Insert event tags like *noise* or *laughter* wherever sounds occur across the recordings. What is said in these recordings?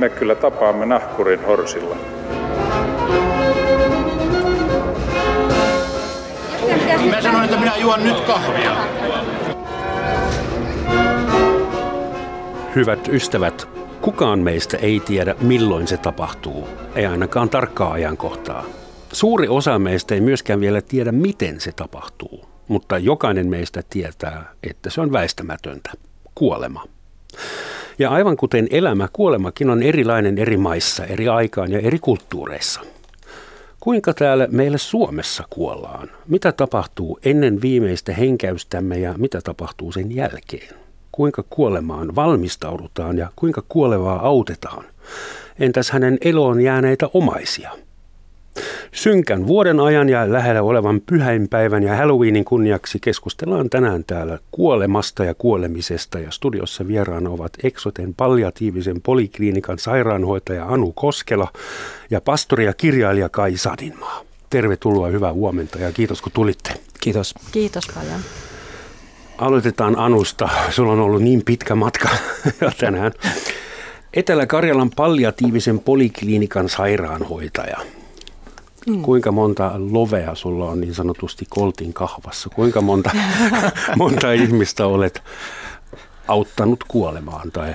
me kyllä tapaamme nahkurin horsilla. Mä sanoin, että minä juon nyt kahvia. Hyvät ystävät, kukaan meistä ei tiedä milloin se tapahtuu, ei ainakaan tarkkaa ajankohtaa. Suuri osa meistä ei myöskään vielä tiedä, miten se tapahtuu, mutta jokainen meistä tietää, että se on väistämätöntä. Kuolema. Ja aivan kuten elämä, kuolemakin on erilainen eri maissa, eri aikaan ja eri kulttuureissa. Kuinka täällä meillä Suomessa kuollaan? Mitä tapahtuu ennen viimeistä henkäystämme ja mitä tapahtuu sen jälkeen? Kuinka kuolemaan valmistaudutaan ja kuinka kuolevaa autetaan? Entäs hänen eloon jääneitä omaisia? Synkän vuoden ajan ja lähellä olevan pyhäinpäivän ja Halloweenin kunniaksi keskustellaan tänään täällä kuolemasta ja kuolemisesta ja studiossa vieraana ovat Exoten palliatiivisen polikliinikan sairaanhoitaja Anu Koskela ja pastori ja kirjailija Kai Sadinmaa. Tervetuloa, hyvää huomenta ja kiitos kun tulitte. Kiitos. Kiitos paljon. Aloitetaan Anusta. Sulla on ollut niin pitkä matka *laughs* jo tänään. Etelä-Karjalan palliatiivisen polikliinikan sairaanhoitaja. Mm. Kuinka monta lovea sulla on niin sanotusti koltin kahvassa? Kuinka monta, *laughs* monta ihmistä olet auttanut kuolemaan tai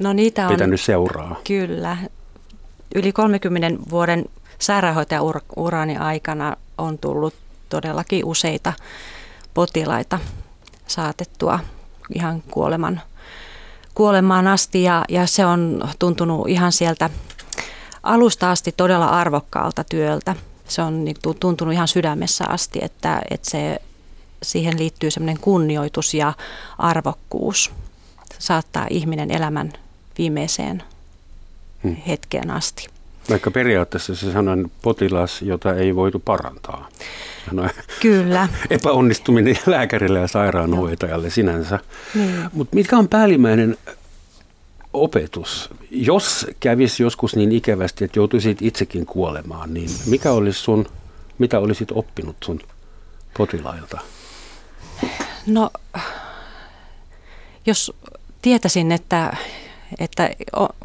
no niitä on, pitänyt seuraa? Kyllä. Yli 30 vuoden sairaanhoitajaurani aikana on tullut todellakin useita potilaita saatettua ihan kuoleman, kuolemaan asti ja, ja se on tuntunut ihan sieltä alusta asti todella arvokkaalta työltä. Se on niin tuntunut ihan sydämessä asti, että, että se, siihen liittyy semmoinen kunnioitus ja arvokkuus. Saattaa ihminen elämän viimeiseen hmm. hetkeen asti. Vaikka periaatteessa se sanan potilas, jota ei voitu parantaa. Sanoin Kyllä. *laughs* Epäonnistuminen lääkärille ja sairaanhoitajalle sinänsä. Niin. Mutta mitkä on päällimmäinen opetus, jos kävisi joskus niin ikävästi, että joutuisit itsekin kuolemaan, niin mikä olisi sun, mitä olisit oppinut sun potilailta? No, jos tietäisin, että, että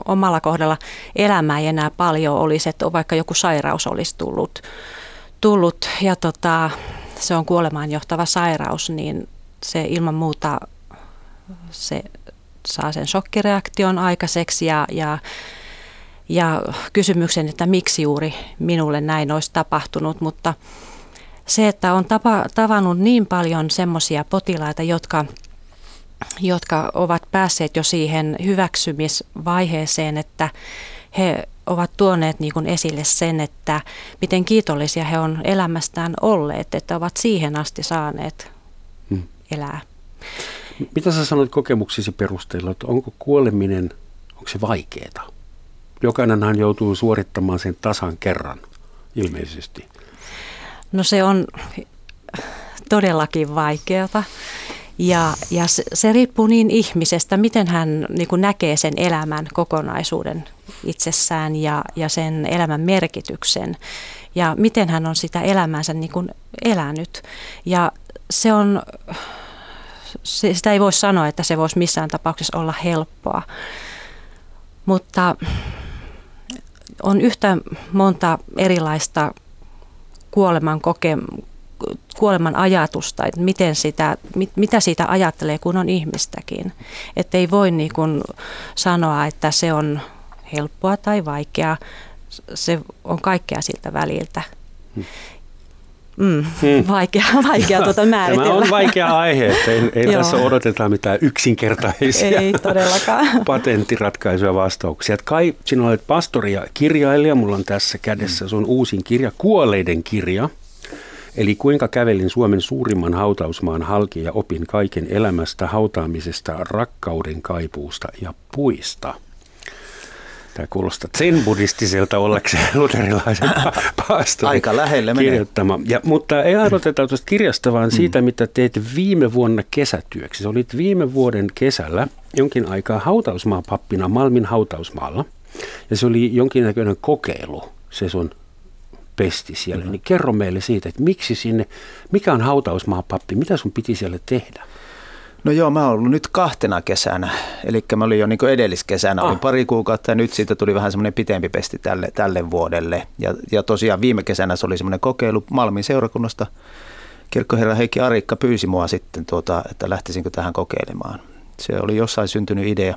omalla kohdalla elämää ei enää paljon olisi, että vaikka joku sairaus olisi tullut, tullut ja tota, se on kuolemaan johtava sairaus, niin se ilman muuta se saa sen shokkireaktion aikaiseksi ja, ja, ja kysymyksen, että miksi juuri minulle näin olisi tapahtunut, mutta se, että on tapa, tavannut niin paljon semmoisia potilaita, jotka, jotka ovat päässeet jo siihen hyväksymisvaiheeseen, että he ovat tuoneet niin kuin esille sen, että miten kiitollisia he on elämästään olleet, että ovat siihen asti saaneet hmm. elää. Mitä sä sanoit kokemuksisi perusteella, että onko kuoleminen, onko se vaikeaa? Jokainenhan joutuu suorittamaan sen tasan kerran ilmeisesti. No se on todellakin vaikeata. Ja, ja se, se riippuu niin ihmisestä, miten hän niin kuin näkee sen elämän kokonaisuuden itsessään ja, ja sen elämän merkityksen. Ja miten hän on sitä elämänsä niin kuin elänyt. Ja se on se, sitä ei voi sanoa, että se voisi missään tapauksessa olla helppoa. Mutta on yhtä monta erilaista kuoleman koke, kuoleman ajatusta, että miten sitä, mit, mitä siitä ajattelee, kun on ihmistäkin. Että ei voi niin kuin sanoa, että se on helppoa tai vaikeaa. Se on kaikkea siltä väliltä. Hmm. Mm, hmm. Vaikea, *laughs* vaikea tuota määritellä. Tämä on vaikea aihe, että ei, ei tässä odoteta mitään yksinkertaisia ei todellakaan. *laughs* patenttiratkaisuja vastauksia. Kai, sinä olet pastori ja kirjailija, mulla on tässä kädessä sun uusin kirja, Kuolleiden kirja. Eli kuinka kävelin Suomen suurimman hautausmaan halki ja opin kaiken elämästä, hautaamisesta, rakkauden kaipuusta ja puista. Tämä kuulostaa zen-buddhistiselta ollakseen *laughs* luterilaisen *laughs* paastorin Aika lähelle kirjoittama. Ja, mutta ei aloiteta tuosta kirjasta, vaan mm. siitä, mitä teit viime vuonna kesätyöksi. Se olit viime vuoden kesällä jonkin aikaa hautausmaapappina Malmin hautausmaalla. Ja se oli jonkinnäköinen kokeilu, se sun pesti siellä. Mm. Niin kerro meille siitä, että miksi sinne, mikä on hautausmaapappi, mitä sun piti siellä tehdä? No joo, mä oon ollut nyt kahtena kesänä, eli mä olin jo niin edelliskesänä, ah. olin pari kuukautta ja nyt siitä tuli vähän semmoinen pitempi pesti tälle, tälle vuodelle. Ja, ja tosiaan viime kesänä se oli semmoinen kokeilu Malmin seurakunnasta. Kirkkoherra Heikki Arikka pyysi mua sitten, tuota, että lähtisinkö tähän kokeilemaan. Se oli jossain syntynyt idea.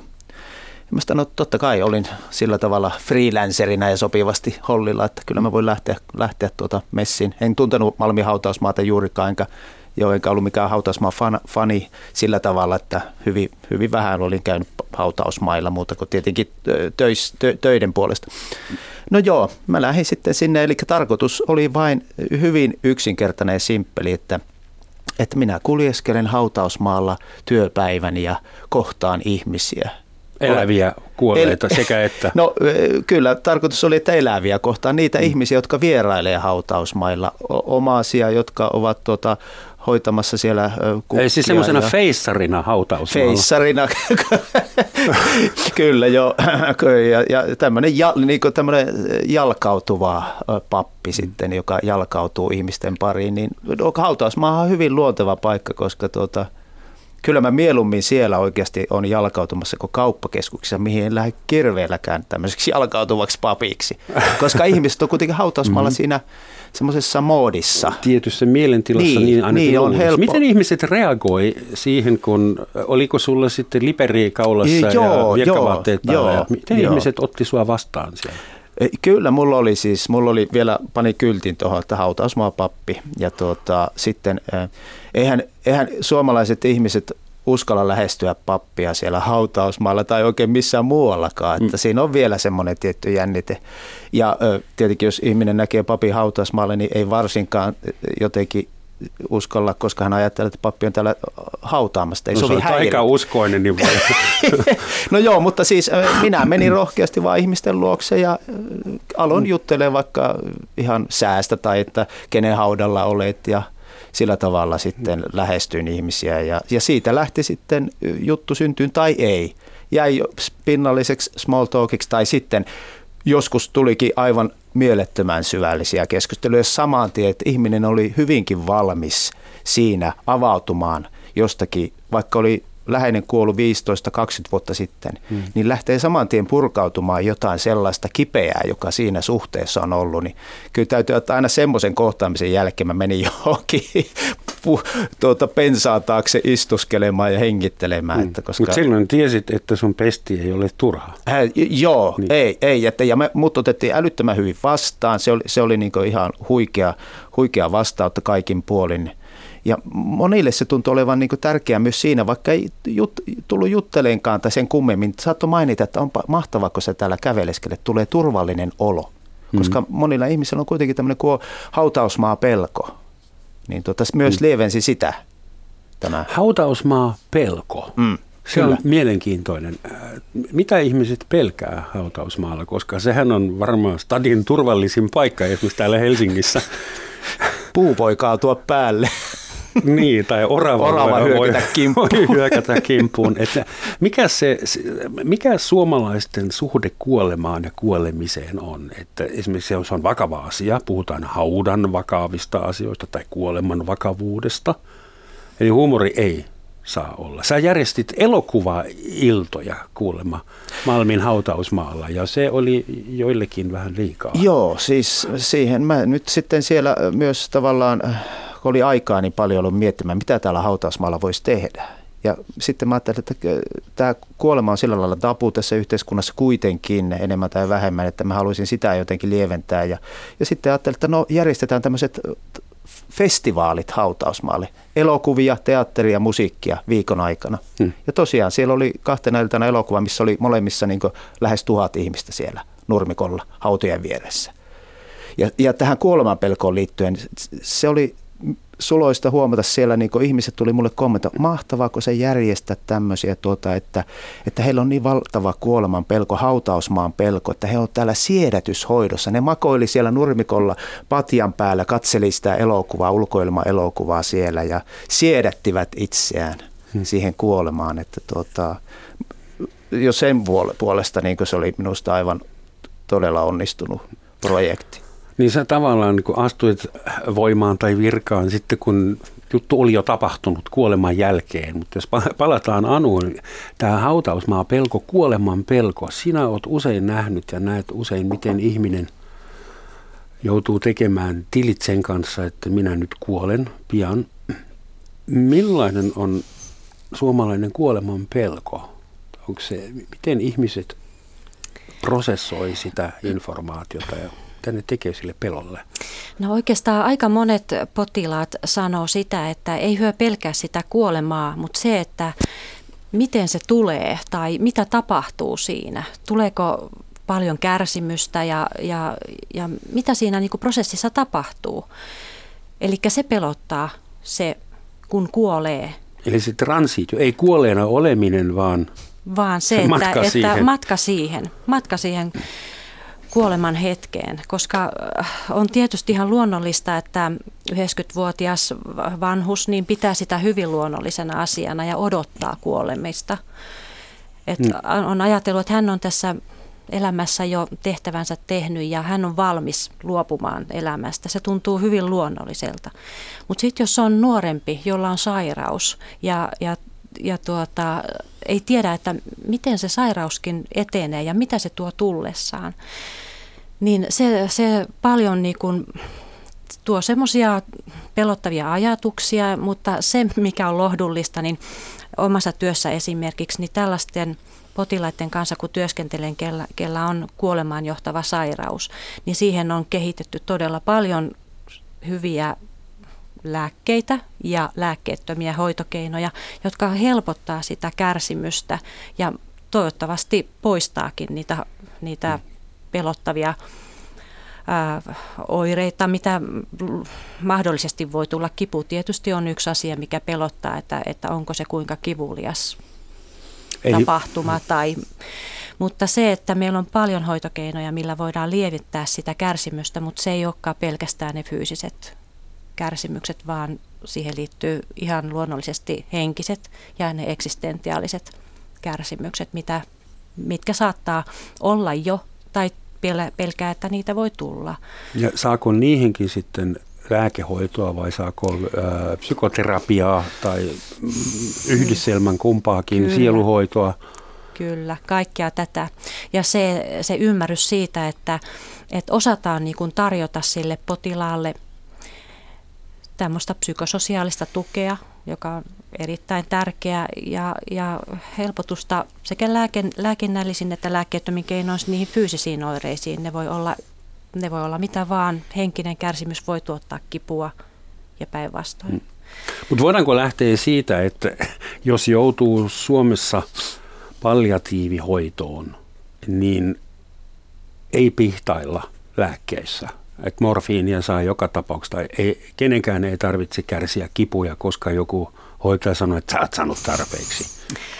Ja mä sanoin, no totta kai olin sillä tavalla freelancerina ja sopivasti hollilla, että kyllä mä voin lähteä, lähteä tuota messiin. En tuntenut Malmin hautausmaata juurikaan, enkä Joo, enkä ollut mikään hautausmaa fani sillä tavalla, että hyvin, hyvin vähän olin käynyt hautausmailla muuta kuin tietenkin töis, tö, töiden puolesta. No joo, mä lähdin sitten sinne, eli tarkoitus oli vain hyvin yksinkertainen ja simppeli, että, että minä kuljeskelen hautausmaalla työpäivän ja kohtaan ihmisiä – Eläviä kuolleita El, sekä että? *laughs* No kyllä, tarkoitus oli, että eläviä kohtaan niitä mm. ihmisiä, jotka vierailee hautausmailla, omaisia, jotka ovat tuota, hoitamassa siellä kukkia. Ei siis semmoisena ja... feissarina hautausmaalla. Feissarina, *laughs* kyllä jo. *laughs* ja, ja tämmöinen, jal, niin jalkautuva pappi sitten, joka jalkautuu ihmisten pariin, niin hautausmaa on hyvin luonteva paikka, koska tuota, kyllä mä mieluummin siellä oikeasti on jalkautumassa kuin kauppakeskuksessa, mihin en lähde kirveelläkään tämmöiseksi jalkautuvaksi papiksi. Koska *laughs* ihmiset on kuitenkin hautausmaalla mm-hmm. siinä semmoisessa moodissa. Tietyssä mielentilassa niin, niin niin on helppo. Miten ihmiset reagoi siihen, kun oliko sulla sitten liperi kaulassa joo, ja virkavaatteet päällä? Joo, Miten joo. ihmiset otti sua vastaan siellä? Kyllä, mulla oli siis, mulla oli vielä, pani kyltin tuohon, että hautausmaa pappi. Ja tuota, sitten, eihän, eihän suomalaiset ihmiset uskalla lähestyä pappia siellä hautausmaalla tai oikein missään muuallakaan. Että mm. Siinä on vielä semmoinen tietty jännite. Ja tietenkin jos ihminen näkee papin hautausmaalle, niin ei varsinkaan jotenkin uskolla, koska hän ajattelee, että pappi on täällä hautaamasta. Ei no, sovi se on aika uskoinen, niin voi. *laughs* no joo, mutta siis minä menin rohkeasti vaan ihmisten luokse ja aloin mm. juttelemaan vaikka ihan säästä tai että kenen haudalla olet ja sillä tavalla sitten lähestyin ihmisiä ja, ja siitä lähti sitten juttu syntyyn tai ei. Jäi pinnalliseksi small talkiksi tai sitten joskus tulikin aivan mielettömän syvällisiä keskusteluja samaan tien, että ihminen oli hyvinkin valmis siinä avautumaan jostakin, vaikka oli läheinen kuollut 15-20 vuotta sitten, hmm. niin lähtee saman tien purkautumaan jotain sellaista kipeää, joka siinä suhteessa on ollut, niin kyllä täytyy ottaa aina semmoisen kohtaamisen jälkeen mä menin *laughs* johonkin tuota, pensaa taakse istuskelemaan ja hengittelemään. Että koska... Mutta silloin tiesit, että sun pesti ei ole turhaa. Äh, joo, niin. ei, ei. Että, ja me, mut otettiin älyttömän hyvin vastaan. Se oli, se oli niin ihan huikea, huikea vastautta kaikin puolin. Ja monille se tuntuu olevan niin tärkeää myös siinä, vaikka ei jut, tullut jutteleenkaan tai sen kummemmin. Saattoi mainita, että onpa mahtavaa, kun sä täällä käveleskelet, tulee turvallinen olo. Mm. Koska monilla ihmisillä on kuitenkin tämmöinen kuin hautausmaa pelko. Niin tota, myös mm. lievensi sitä tämä. Hautausmaa pelko. Mm. Se Kyllä. on mielenkiintoinen. Mitä ihmiset pelkää hautausmaalla, koska sehän on varmaan stadin turvallisin paikka esimerkiksi täällä Helsingissä. Puu voi kaatua päälle. *laughs* *laughs* Niin, tai orava, orava voi, hyökätä kimppuun. Voi hyökätä kimppuun. Että mikä, se, mikä suomalaisten suhde kuolemaan ja kuolemiseen on? Että esimerkiksi se on vakava asia, puhutaan haudan vakavista asioista tai kuoleman vakavuudesta. Eli huumori ei saa olla. Sä järjestit elokuva-iltoja kuulemma Malmin hautausmaalla ja se oli joillekin vähän liikaa. Joo, siis siihen mä nyt sitten siellä myös tavallaan kun oli aikaa niin paljon ollut miettimään, mitä täällä hautausmaalla voisi tehdä. Ja sitten mä ajattelin, että tämä kuolema on sillä lailla tapu tässä yhteiskunnassa kuitenkin enemmän tai vähemmän, että mä haluaisin sitä jotenkin lieventää. Ja, ja sitten ajattelin, että no järjestetään tämmöiset festivaalit hautausmaalle. Elokuvia, teatteria, musiikkia viikon aikana. Hmm. Ja tosiaan siellä oli kahtena iltana elokuva, missä oli molemmissa niin lähes tuhat ihmistä siellä nurmikolla hautojen vieressä. Ja, ja tähän kuolemanpelkoon liittyen, se oli suloista huomata siellä, niin kun ihmiset tuli mulle kommentoimaan, mahtavaa, kun se järjestää tämmöisiä, tuota, että, että heillä on niin valtava kuoleman pelko, hautausmaan pelko, että he ovat täällä siedätyshoidossa. Ne makoili siellä nurmikolla patjan päällä, katseli sitä elokuvaa, ulkoilma-elokuvaa siellä ja siedättivät itseään hmm. siihen kuolemaan. Että tuota, jo sen puolesta niin se oli minusta aivan todella onnistunut projekti. Niin sä tavallaan niin kun astuit voimaan tai virkaan sitten, kun juttu oli jo tapahtunut kuoleman jälkeen, mutta jos palataan Anuun, tämä hautausmaa pelko, kuoleman pelko, sinä olet usein nähnyt ja näet usein, miten ihminen joutuu tekemään tilit sen kanssa, että minä nyt kuolen pian. Millainen on suomalainen kuoleman pelko? Onko se, miten ihmiset prosessoi sitä informaatiota ja mitä ne tekee sille pelolle? No oikeastaan aika monet potilaat sanoo sitä, että ei hyö pelkää sitä kuolemaa, mutta se, että miten se tulee tai mitä tapahtuu siinä. Tuleeko paljon kärsimystä ja, ja, ja mitä siinä niin prosessissa tapahtuu. Eli se pelottaa se, kun kuolee. Eli se transitio, ei kuolleena oleminen, vaan vaan se, että matka, että siihen. matka siihen. Matka siihen kuoleman hetkeen, koska äh, on tietysti ihan luonnollista, että 90-vuotias vanhus niin pitää sitä hyvin luonnollisena asiana ja odottaa kuolemista. Et mm. On ajatellut, että hän on tässä elämässä jo tehtävänsä tehnyt ja hän on valmis luopumaan elämästä. Se tuntuu hyvin luonnolliselta. Mutta sitten jos on nuorempi, jolla on sairaus ja, ja, ja tuota, ei tiedä, että miten se sairauskin etenee ja mitä se tuo tullessaan, niin se, se paljon niin kuin tuo semmoisia pelottavia ajatuksia, mutta se mikä on lohdullista, niin omassa työssä esimerkiksi, niin tällaisten potilaiden kanssa, kun työskentelen, kellä, kellä on kuolemaan johtava sairaus, niin siihen on kehitetty todella paljon hyviä lääkkeitä ja lääkkeettömiä hoitokeinoja, jotka helpottaa sitä kärsimystä ja toivottavasti poistaakin niitä, niitä pelottavia ää, oireita, mitä mahdollisesti voi tulla. Kipu tietysti on yksi asia, mikä pelottaa, että, että onko se kuinka kivulias Eli... tapahtuma tai mutta se, että meillä on paljon hoitokeinoja, millä voidaan lievittää sitä kärsimystä, mutta se ei olekaan pelkästään ne fyysiset kärsimykset, vaan siihen liittyy ihan luonnollisesti henkiset ja ne eksistentiaaliset kärsimykset, mitä, mitkä saattaa olla jo tai pelkää, että niitä voi tulla. Ja saako niihinkin sitten lääkehoitoa vai saako ää, psykoterapiaa tai yhdistelmän kumpaakin Kyllä. sieluhoitoa? Kyllä, kaikkea tätä. Ja se, se ymmärrys siitä, että, että osataan niin kuin tarjota sille potilaalle – tämmöistä psykososiaalista tukea, joka on erittäin tärkeä ja, ja helpotusta sekä lääke, lääkinnällisin että lääkkeettömin keinoin niihin fyysisiin oireisiin. Ne voi, olla, ne voi olla mitä vaan. Henkinen kärsimys voi tuottaa kipua ja päinvastoin. Hmm. Mutta voidaanko lähteä siitä, että jos joutuu Suomessa palliatiivihoitoon, niin ei pihtailla lääkkeissä – että morfiinia saa joka tapauksessa, ei, kenenkään ei tarvitse kärsiä kipuja, koska joku hoitaja sanoo, että sä oot saanut tarpeeksi.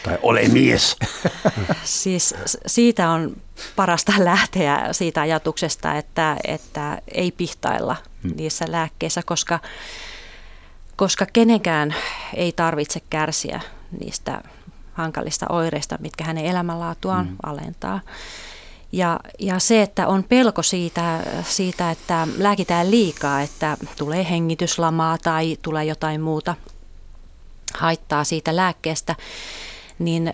Tai ole mies. *laughs* Siis siitä on parasta lähteä siitä ajatuksesta, että, että ei pihtailla hmm. niissä lääkkeissä, koska, koska kenenkään ei tarvitse kärsiä niistä hankalista oireista, mitkä hänen elämänlaatuaan hmm. alentaa. Ja, ja se, että on pelko siitä, siitä, että lääkitään liikaa, että tulee hengityslamaa tai tulee jotain muuta haittaa siitä lääkkeestä, niin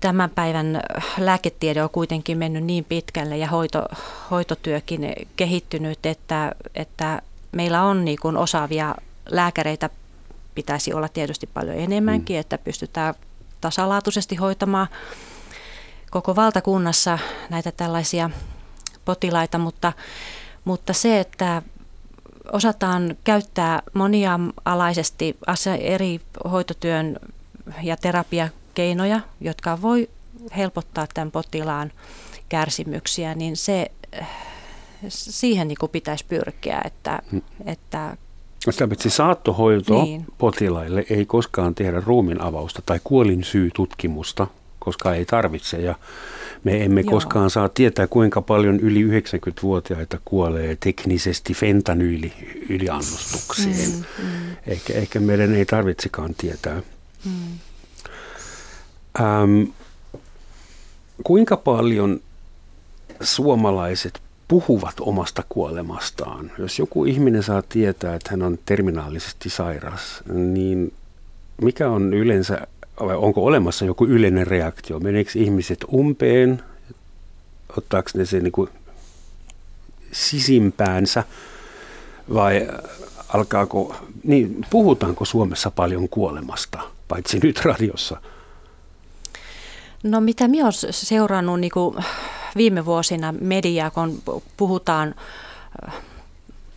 tämän päivän lääketiede on kuitenkin mennyt niin pitkälle ja hoito, hoitotyökin kehittynyt, että, että meillä on niin kuin osaavia lääkäreitä pitäisi olla tietysti paljon enemmänkin, mm. että pystytään tasalaatuisesti hoitamaan koko valtakunnassa näitä tällaisia potilaita, mutta, mutta se, että osataan käyttää monialaisesti eri hoitotyön ja terapiakeinoja, jotka voi helpottaa tämän potilaan kärsimyksiä, niin se, siihen niin kuin pitäisi pyrkiä, että, hmm. että sitä paitsi saattohoito niin. potilaille ei koskaan tehdä ruumin avausta tai kuolinsyytutkimusta, koska ei tarvitse. Ja me emme Joo. koskaan saa tietää, kuinka paljon yli 90-vuotiaita kuolee teknisesti fentanyyli yliannostukseen. Mm, mm. Ehkä, ehkä meidän ei tarvitsekaan tietää. Mm. Ähm, kuinka paljon suomalaiset puhuvat omasta kuolemastaan. Jos joku ihminen saa tietää, että hän on terminaalisesti sairas, niin mikä on yleensä, vai onko olemassa joku yleinen reaktio? Meneekö ihmiset umpeen? Ottaako ne se niin sisimpäänsä vai alkaako, niin puhutaanko Suomessa paljon kuolemasta, paitsi *laughs* nyt radiossa? No mitä minä olen seurannut niin viime vuosina mediaa, kun puhutaan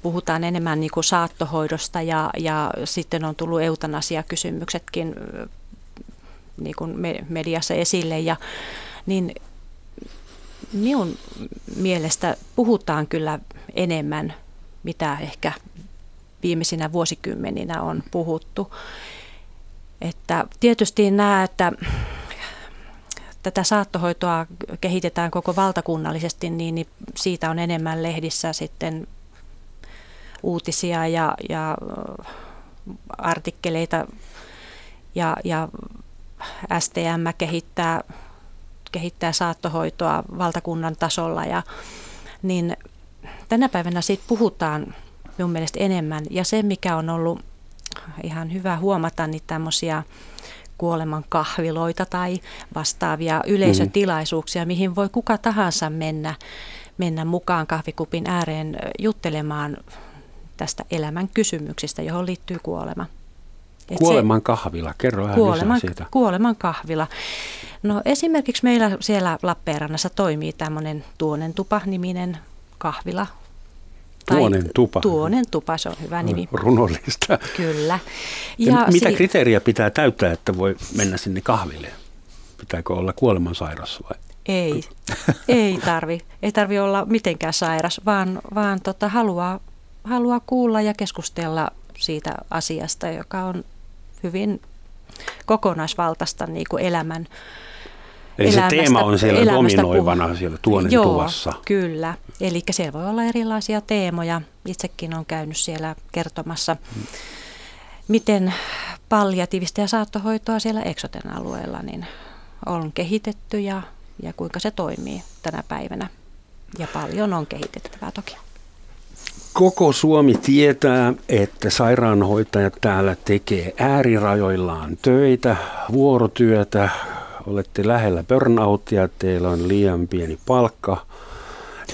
puhutaan enemmän niin kuin saattohoidosta ja, ja sitten on tullut eutanasiakysymyksetkin niin kuin mediassa esille. Ja, niin minun mielestä puhutaan kyllä enemmän, mitä ehkä viimeisinä vuosikymmeninä on puhuttu. Että tietysti nämä, että tätä saattohoitoa kehitetään koko valtakunnallisesti, niin, niin siitä on enemmän lehdissä sitten uutisia ja, ja artikkeleita ja, ja STM kehittää, kehittää saattohoitoa valtakunnan tasolla ja niin tänä päivänä siitä puhutaan minun mielestä enemmän ja se mikä on ollut ihan hyvä huomata, niin tämmöisiä kuoleman kahviloita tai vastaavia yleisötilaisuuksia, mihin voi kuka tahansa mennä, mennä mukaan kahvikupin ääreen juttelemaan tästä elämän kysymyksistä, johon liittyy kuolema. Et kuoleman kahvila, kerro vähän kuoleman, lisää siitä. Kuoleman kahvila. No esimerkiksi meillä siellä Lappeenrannassa toimii tämmöinen Tuonen tupa-niminen kahvila. Tuonen tupa. Tuonen tupa, se on hyvä nimi. Runollista. Kyllä. Ja, ja mitä si- kriteeriä pitää täyttää, että voi mennä sinne kahville? Pitääkö olla kuolemansairas vai? Ei, *laughs* ei tarvi. Ei tarvi olla mitenkään sairas, vaan, vaan tota, haluaa haluaa kuulla ja keskustella siitä asiasta, joka on hyvin kokonaisvaltaista niin kuin elämän Eli elämästä, se teema on siellä dominoivana puh- siellä tuonen Joo, tuvassa. kyllä. Eli siellä voi olla erilaisia teemoja. Itsekin on käynyt siellä kertomassa, miten palliatiivista ja saattohoitoa siellä Eksoten alueella niin on kehitetty ja, ja kuinka se toimii tänä päivänä. Ja paljon on kehitettävää toki. Koko Suomi tietää, että sairaanhoitajat täällä tekee äärirajoillaan töitä, vuorotyötä, olette lähellä burnoutia, teillä on liian pieni palkka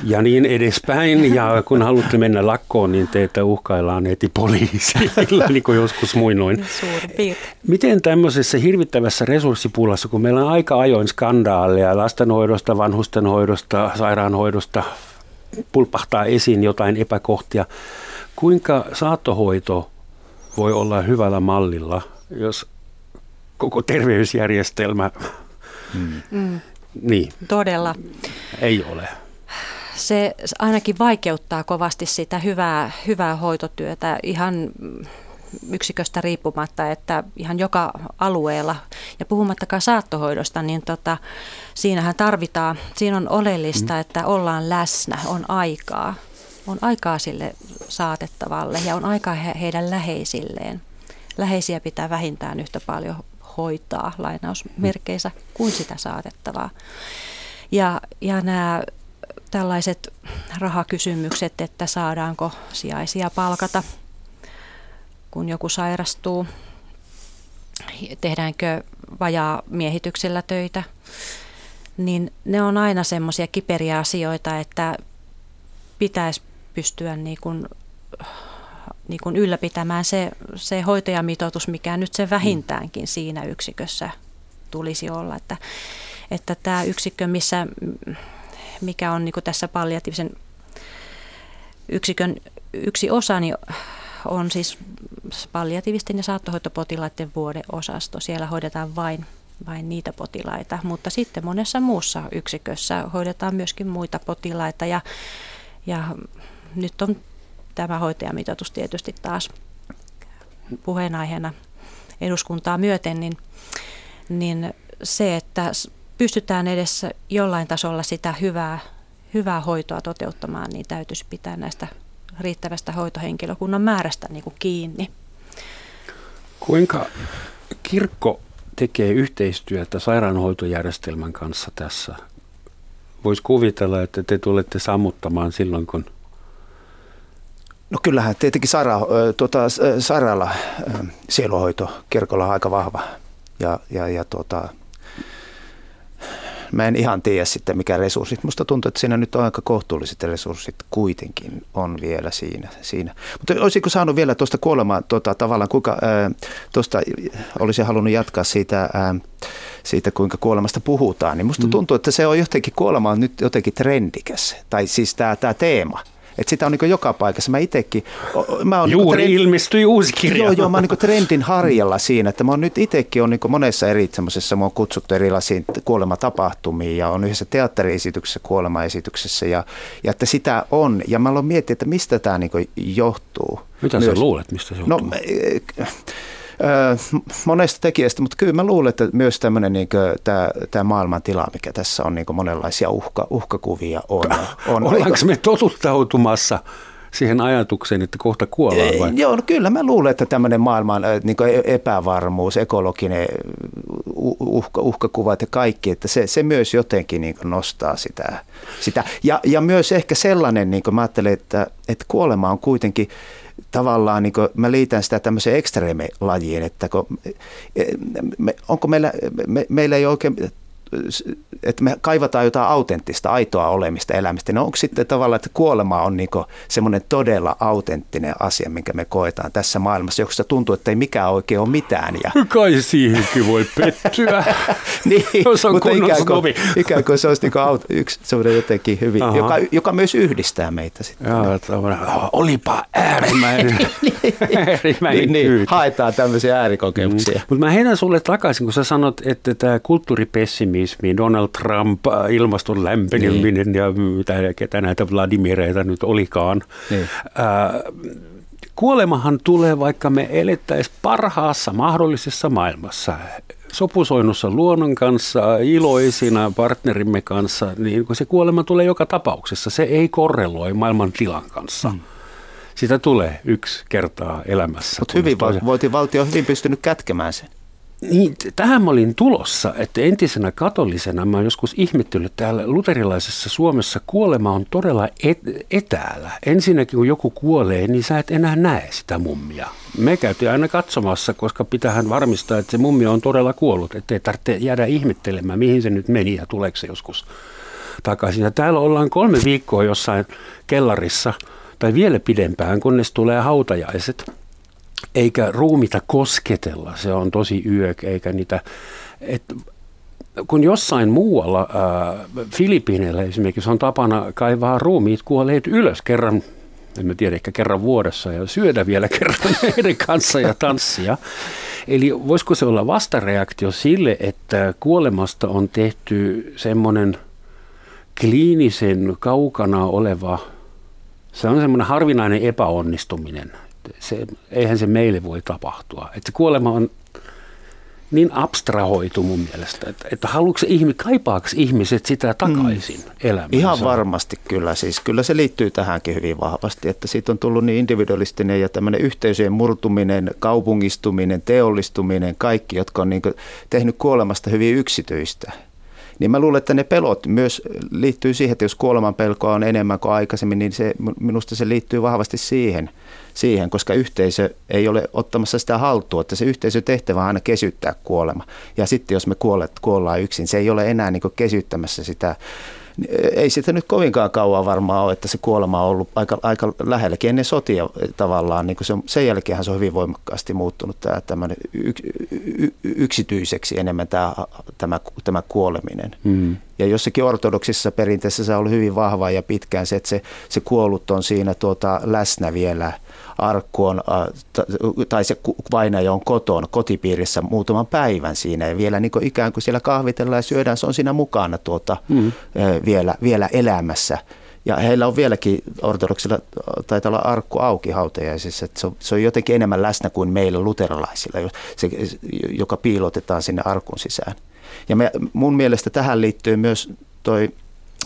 ja niin edespäin. Ja kun haluatte mennä lakkoon, niin teitä uhkaillaan heti poliisilla, *laughs* niin kuin joskus muinoin. Miten tämmöisessä hirvittävässä resurssipulassa, kun meillä on aika ajoin skandaaleja lastenhoidosta, vanhustenhoidosta, sairaanhoidosta, pulpahtaa esiin jotain epäkohtia. Kuinka saattohoito voi olla hyvällä mallilla, jos koko terveysjärjestelmä mm. Mm. Niin. Todella. Ei ole. Se ainakin vaikeuttaa kovasti sitä hyvää, hyvää hoitotyötä ihan yksiköstä riippumatta, että ihan joka alueella, ja puhumattakaan saattohoidosta, niin tota, siinähän tarvitaan, siinä on oleellista, mm. että ollaan läsnä, on aikaa. On aikaa sille saatettavalle ja on aikaa he, heidän läheisilleen. Läheisiä pitää vähintään yhtä paljon hoitaa lainausmerkeissä kuin sitä saatettavaa. Ja, ja nämä tällaiset rahakysymykset, että saadaanko sijaisia palkata – kun joku sairastuu, tehdäänkö vajaa miehityksellä töitä, niin ne on aina semmoisia kiperiä asioita, että pitäisi pystyä niin kuin, niin kuin ylläpitämään se, se hoitajamitoitus, mikä nyt se vähintäänkin siinä yksikössä tulisi olla. Että, että tämä yksikkö, missä, mikä on niin tässä palliatiivisen yksikön yksi osa, niin on siis palliatiivisten ja saattohoitopotilaiden vuodeosasto. Siellä hoidetaan vain, vain niitä potilaita, mutta sitten monessa muussa yksikössä hoidetaan myöskin muita potilaita ja, ja nyt on tämä hoitajamitoitus tietysti taas puheenaiheena eduskuntaa myöten, niin, niin se, että pystytään edes jollain tasolla sitä hyvää, hyvää hoitoa toteuttamaan, niin täytyisi pitää näistä riittävästä hoitohenkilökunnan määrästä niin kuin kiinni. Kuinka kirkko tekee yhteistyötä sairaanhoitojärjestelmän kanssa tässä? voisi kuvitella, että te tulette sammuttamaan silloin, kun No kyllähän tietenkin saira, tuota, sairaala sieluhoito kirkolla on aika vahva. Ja, ja, ja tuota, mä en ihan tiedä sitten mikä resurssit. Musta tuntuu, että siinä nyt on aika kohtuulliset resurssit kuitenkin on vielä siinä. siinä. Mutta olisiko saanut vielä tuosta kuolemaa tuota, tavallaan, kuinka tuosta olisi halunnut jatkaa siitä, ää, siitä, kuinka kuolemasta puhutaan, niin musta mm. tuntuu, että se on jotenkin, kuolema on nyt jotenkin trendikäs. Tai siis tämä teema – että sitä on niin joka paikassa. Mä itsekin... Mä on Juuri niin ilmestyi uusi kirja. Joo, joo, mä oon niin *laughs* trendin harjalla siinä, että mä oon nyt itsekin on niin monessa eri semmoisessa, mä oon kutsuttu erilaisiin kuolematapahtumiin ja on yhdessä teatteriesityksessä, kuolemaesityksessä ja, ja että sitä on. Ja mä aloin miettiä, että mistä tämä niin johtuu. Mitä Myös, sä luulet, mistä se no, johtuu? No, monesta tekijästä, mutta kyllä mä luulen, että myös tämmöinen niin tämä, tämä maailmantila, mikä tässä on, niin monenlaisia uhka, uhkakuvia on. on Ollaanko me totuttautumassa siihen ajatukseen, että kohta kuollaan vai? Joo, no kyllä mä luulen, että tämmöinen maailman niin epävarmuus, ekologinen uhka, uhkakuvat ja kaikki, että se, se myös jotenkin niin nostaa sitä. sitä. Ja, ja myös ehkä sellainen, niin mä ajattelen, että, että kuolema on kuitenkin tavallaan, niin mä liitän sitä tämmöiseen ekstreemilajiin, että kun, me, onko meillä, me, meillä ei oikein että me kaivataan jotain autenttista, aitoa olemista elämistä, niin onko sitten tavallaan, että kuolema on niin semmoinen todella autenttinen asia, minkä me koetaan tässä maailmassa, jossa tuntuu, että ei mikään oikein ole mitään. Ja... *laughs* Kai siihenkin voi pettyä, *laughs* niin, *laughs* se on mutta ikään kuin, ikään kuin se olisi niin aut, yksi semmoinen jotenkin hyvin, joka, joka, myös yhdistää meitä sitten. Joo, olipa äärimmäinen, äärimmäinen niin, niin, haetaan tämmöisiä äärikokemuksia. Mm. Mutta mä heidän sulle takaisin, kun sä sanot, että tämä kulttuuripessimismi populismi, Donald Trump, ilmaston lämpeneminen niin. ja mitä, ketä näitä Vladimireita nyt olikaan. Niin. Äh, kuolemahan tulee, vaikka me elettäisiin parhaassa mahdollisessa maailmassa sopusoinnussa luonnon kanssa, iloisina partnerimme kanssa, niin kun se kuolema tulee joka tapauksessa. Se ei korreloi maailman tilan kanssa. Mm. Sitä tulee yksi kertaa elämässä. Mutta hyvin, voitiin valtio hyvin pystynyt kätkemään sen. Niin, tähän mä olin tulossa, että entisenä katolisena mä oon joskus ihmettynyt täällä luterilaisessa Suomessa kuolema on todella et, etäällä. Ensinnäkin kun joku kuolee, niin sä et enää näe sitä mummia. Me käytiin aina katsomassa, koska pitähän varmistaa, että se mummia on todella kuollut, ettei tarvitse jäädä ihmettelemään, mihin se nyt meni ja tuleeko se joskus takaisin. Ja täällä ollaan kolme viikkoa jossain kellarissa tai vielä pidempään, kunnes tulee hautajaiset – eikä ruumita kosketella, se on tosi yök, eikä niitä, et, kun jossain muualla, ää, Filippiineillä esimerkiksi on tapana kaivaa ruumiit kuolleet ylös kerran, en mä tiedä, ehkä kerran vuodessa ja syödä vielä *laughs* kerran heidän kanssa ja tanssia. Eli voisiko se olla vastareaktio sille, että kuolemasta on tehty semmoinen kliinisen kaukana oleva, se on semmoinen harvinainen epäonnistuminen – se, eihän se meille voi tapahtua. Että se kuolema on niin abstrahoitu mun mielestä, että, että haluatko ihmi, kaipaako ihmiset sitä takaisin mm. elämään? Ihan varmasti kyllä. Siis kyllä se liittyy tähänkin hyvin vahvasti, että siitä on tullut niin individualistinen ja tämmöinen yhteisöjen murtuminen, kaupungistuminen, teollistuminen, kaikki, jotka on niin tehnyt kuolemasta hyvin yksityistä. Niin mä luulen, että ne pelot myös liittyy siihen, että jos kuoleman pelkoa on enemmän kuin aikaisemmin, niin se, minusta se liittyy vahvasti siihen, siihen, koska yhteisö ei ole ottamassa sitä haltua, että se yhteisö tehtävä on aina kesyttää kuolema. Ja sitten jos me kuollet, kuollaan yksin, se ei ole enää niin kesyttämässä sitä ei sitä nyt kovinkaan kauan varmaan ole, että se kuolema on ollut aika, aika lähelläkin ennen sotia tavallaan. Niin se, sen jälkeen se on hyvin voimakkaasti muuttunut tämä tämmöinen yks, yksityiseksi enemmän tämä, tämä, tämä kuoleminen. Mm. Ja jossakin ortodoksissa perinteessä se on ollut hyvin vahva ja pitkään se, että se, se kuollut on siinä tuota, läsnä vielä – arkku on, tai se vainaja on koton, kotipiirissä muutaman päivän siinä ja vielä niin kuin ikään kuin siellä kahvitellaan ja syödään, se on siinä mukana tuota, mm. vielä, vielä elämässä. Ja heillä on vieläkin ortodoksilla, taitaa olla arkku auki hautajaisissa, että se on, se on jotenkin enemmän läsnä kuin meillä luterilaisilla, se, joka piilotetaan sinne arkun sisään. Ja me, mun mielestä tähän liittyy myös toi,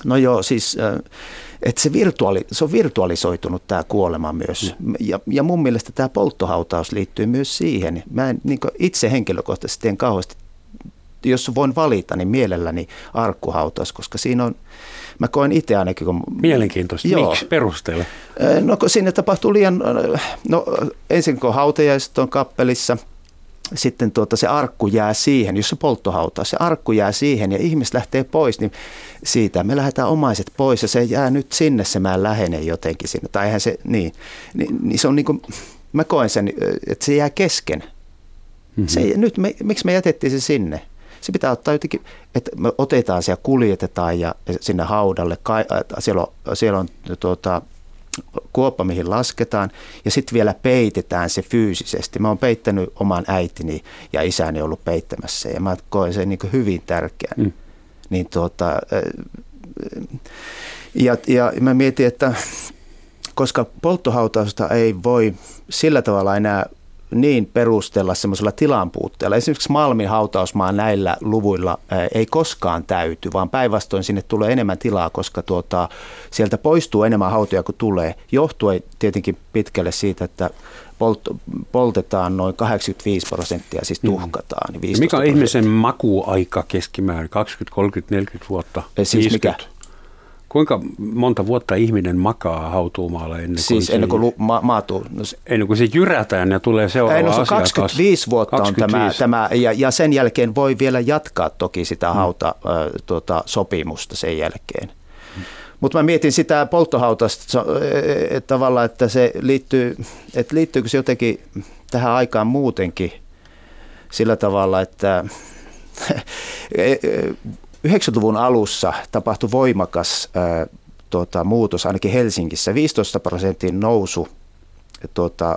no joo, siis että se, virtuaali, se on virtualisoitunut tämä kuolema myös. Mm. Ja, ja mun mielestä tämä polttohautaus liittyy myös siihen. Mä en, niin itse henkilökohtaisesti en kauheasti, jos voin valita, niin mielelläni arkkuhautaus, koska siinä on, Mä koen itse ainakin, kun... Mielenkiintoista. Joo. Miksi? Perusteella? No kun sinne tapahtuu liian... No ensin kun hautajaiset on kappelissa – sitten tuota, se arkku jää siihen, jos se polttohautaa, se arkku jää siihen ja ihmiset lähtee pois, niin siitä me lähdetään omaiset pois ja se jää nyt sinne, se mä lähenen jotenkin sinne. Tai eihän se, niin, niin, niin se on niin kuin, mä koen sen, että se jää kesken. Mm-hmm. Se, nyt me, miksi me jätettiin se sinne? Se pitää ottaa jotenkin, että me otetaan se ja kuljetetaan ja sinne haudalle. Siellä on, siellä on tuota, kuoppa, mihin lasketaan, ja sitten vielä peitetään se fyysisesti. Mä oon peittänyt oman äitini ja isäni ollut peittämässä, ja mä koen sen niin hyvin tärkeän. Mm. Niin tuota, ja, ja mä mietin, että koska polttohautausta ei voi sillä tavalla enää niin perustella semmoisella tilanpuutteella. Esimerkiksi Malmin hautausmaa näillä luvuilla ei koskaan täyty, vaan päinvastoin sinne tulee enemmän tilaa, koska tuota, sieltä poistuu enemmän hautoja kuin tulee. Johtuen tietenkin pitkälle siitä, että polt, poltetaan noin 85 prosenttia, siis mm. tuhkataan. Niin mikä on ihmisen makuaika keskimäärin? 20, 30, 40 vuotta? Siis 50? mikä? Kuinka monta vuotta ihminen makaa hautuumaalla ennen kuin siis se, ennen kuin lu, ma, maatuu? No se, ennen kuin se jyrätään ja tulee seuraava ei, no se 25 vuotta 25. on tämä, tämä ja, ja sen jälkeen voi vielä jatkaa toki sitä hmm. hauta, äh, tuota, sopimusta sen jälkeen. Hmm. Mutta mä mietin sitä polttohautasta että tavallaan, että se liittyy, että liittyykö se jotenkin tähän aikaan muutenkin sillä tavalla, että *laughs* 90-luvun alussa tapahtui voimakas ää, tuota, muutos, ainakin Helsingissä, 15 prosentin nousu ää,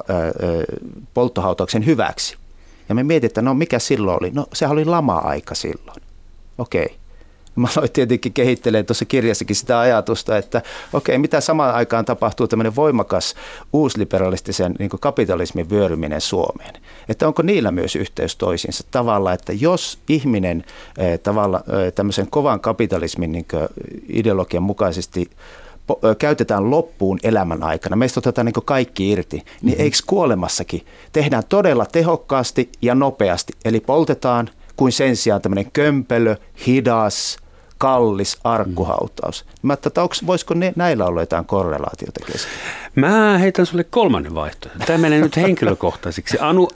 polttohautauksen hyväksi. Ja me mietimme, että no mikä silloin oli? No sehän oli lama-aika silloin. Okei. Okay. Mä aloin tietenkin kehittelemään tuossa kirjassakin sitä ajatusta, että okei, mitä samaan aikaan tapahtuu tämmöinen voimakas uusliberalistisen niin kapitalismin vyöryminen Suomeen. Että onko niillä myös yhteys toisiinsa tavalla, että jos ihminen eh, tavalla eh, tämmöisen kovan kapitalismin niin ideologian mukaisesti eh, käytetään loppuun elämän aikana, meistä otetaan niin kaikki irti, niin mm-hmm. eikö kuolemassakin tehdään todella tehokkaasti ja nopeasti, eli poltetaan kuin sen sijaan tämmöinen kömpelö, hidas, kallis arkkuhautaus. Mä että onko, voisiko ne, näillä olla jotain korrelaatiota kesken? Mä heitän sulle kolmannen vaihtoehdon. Tämä menee nyt henkilökohtaisiksi. Anu,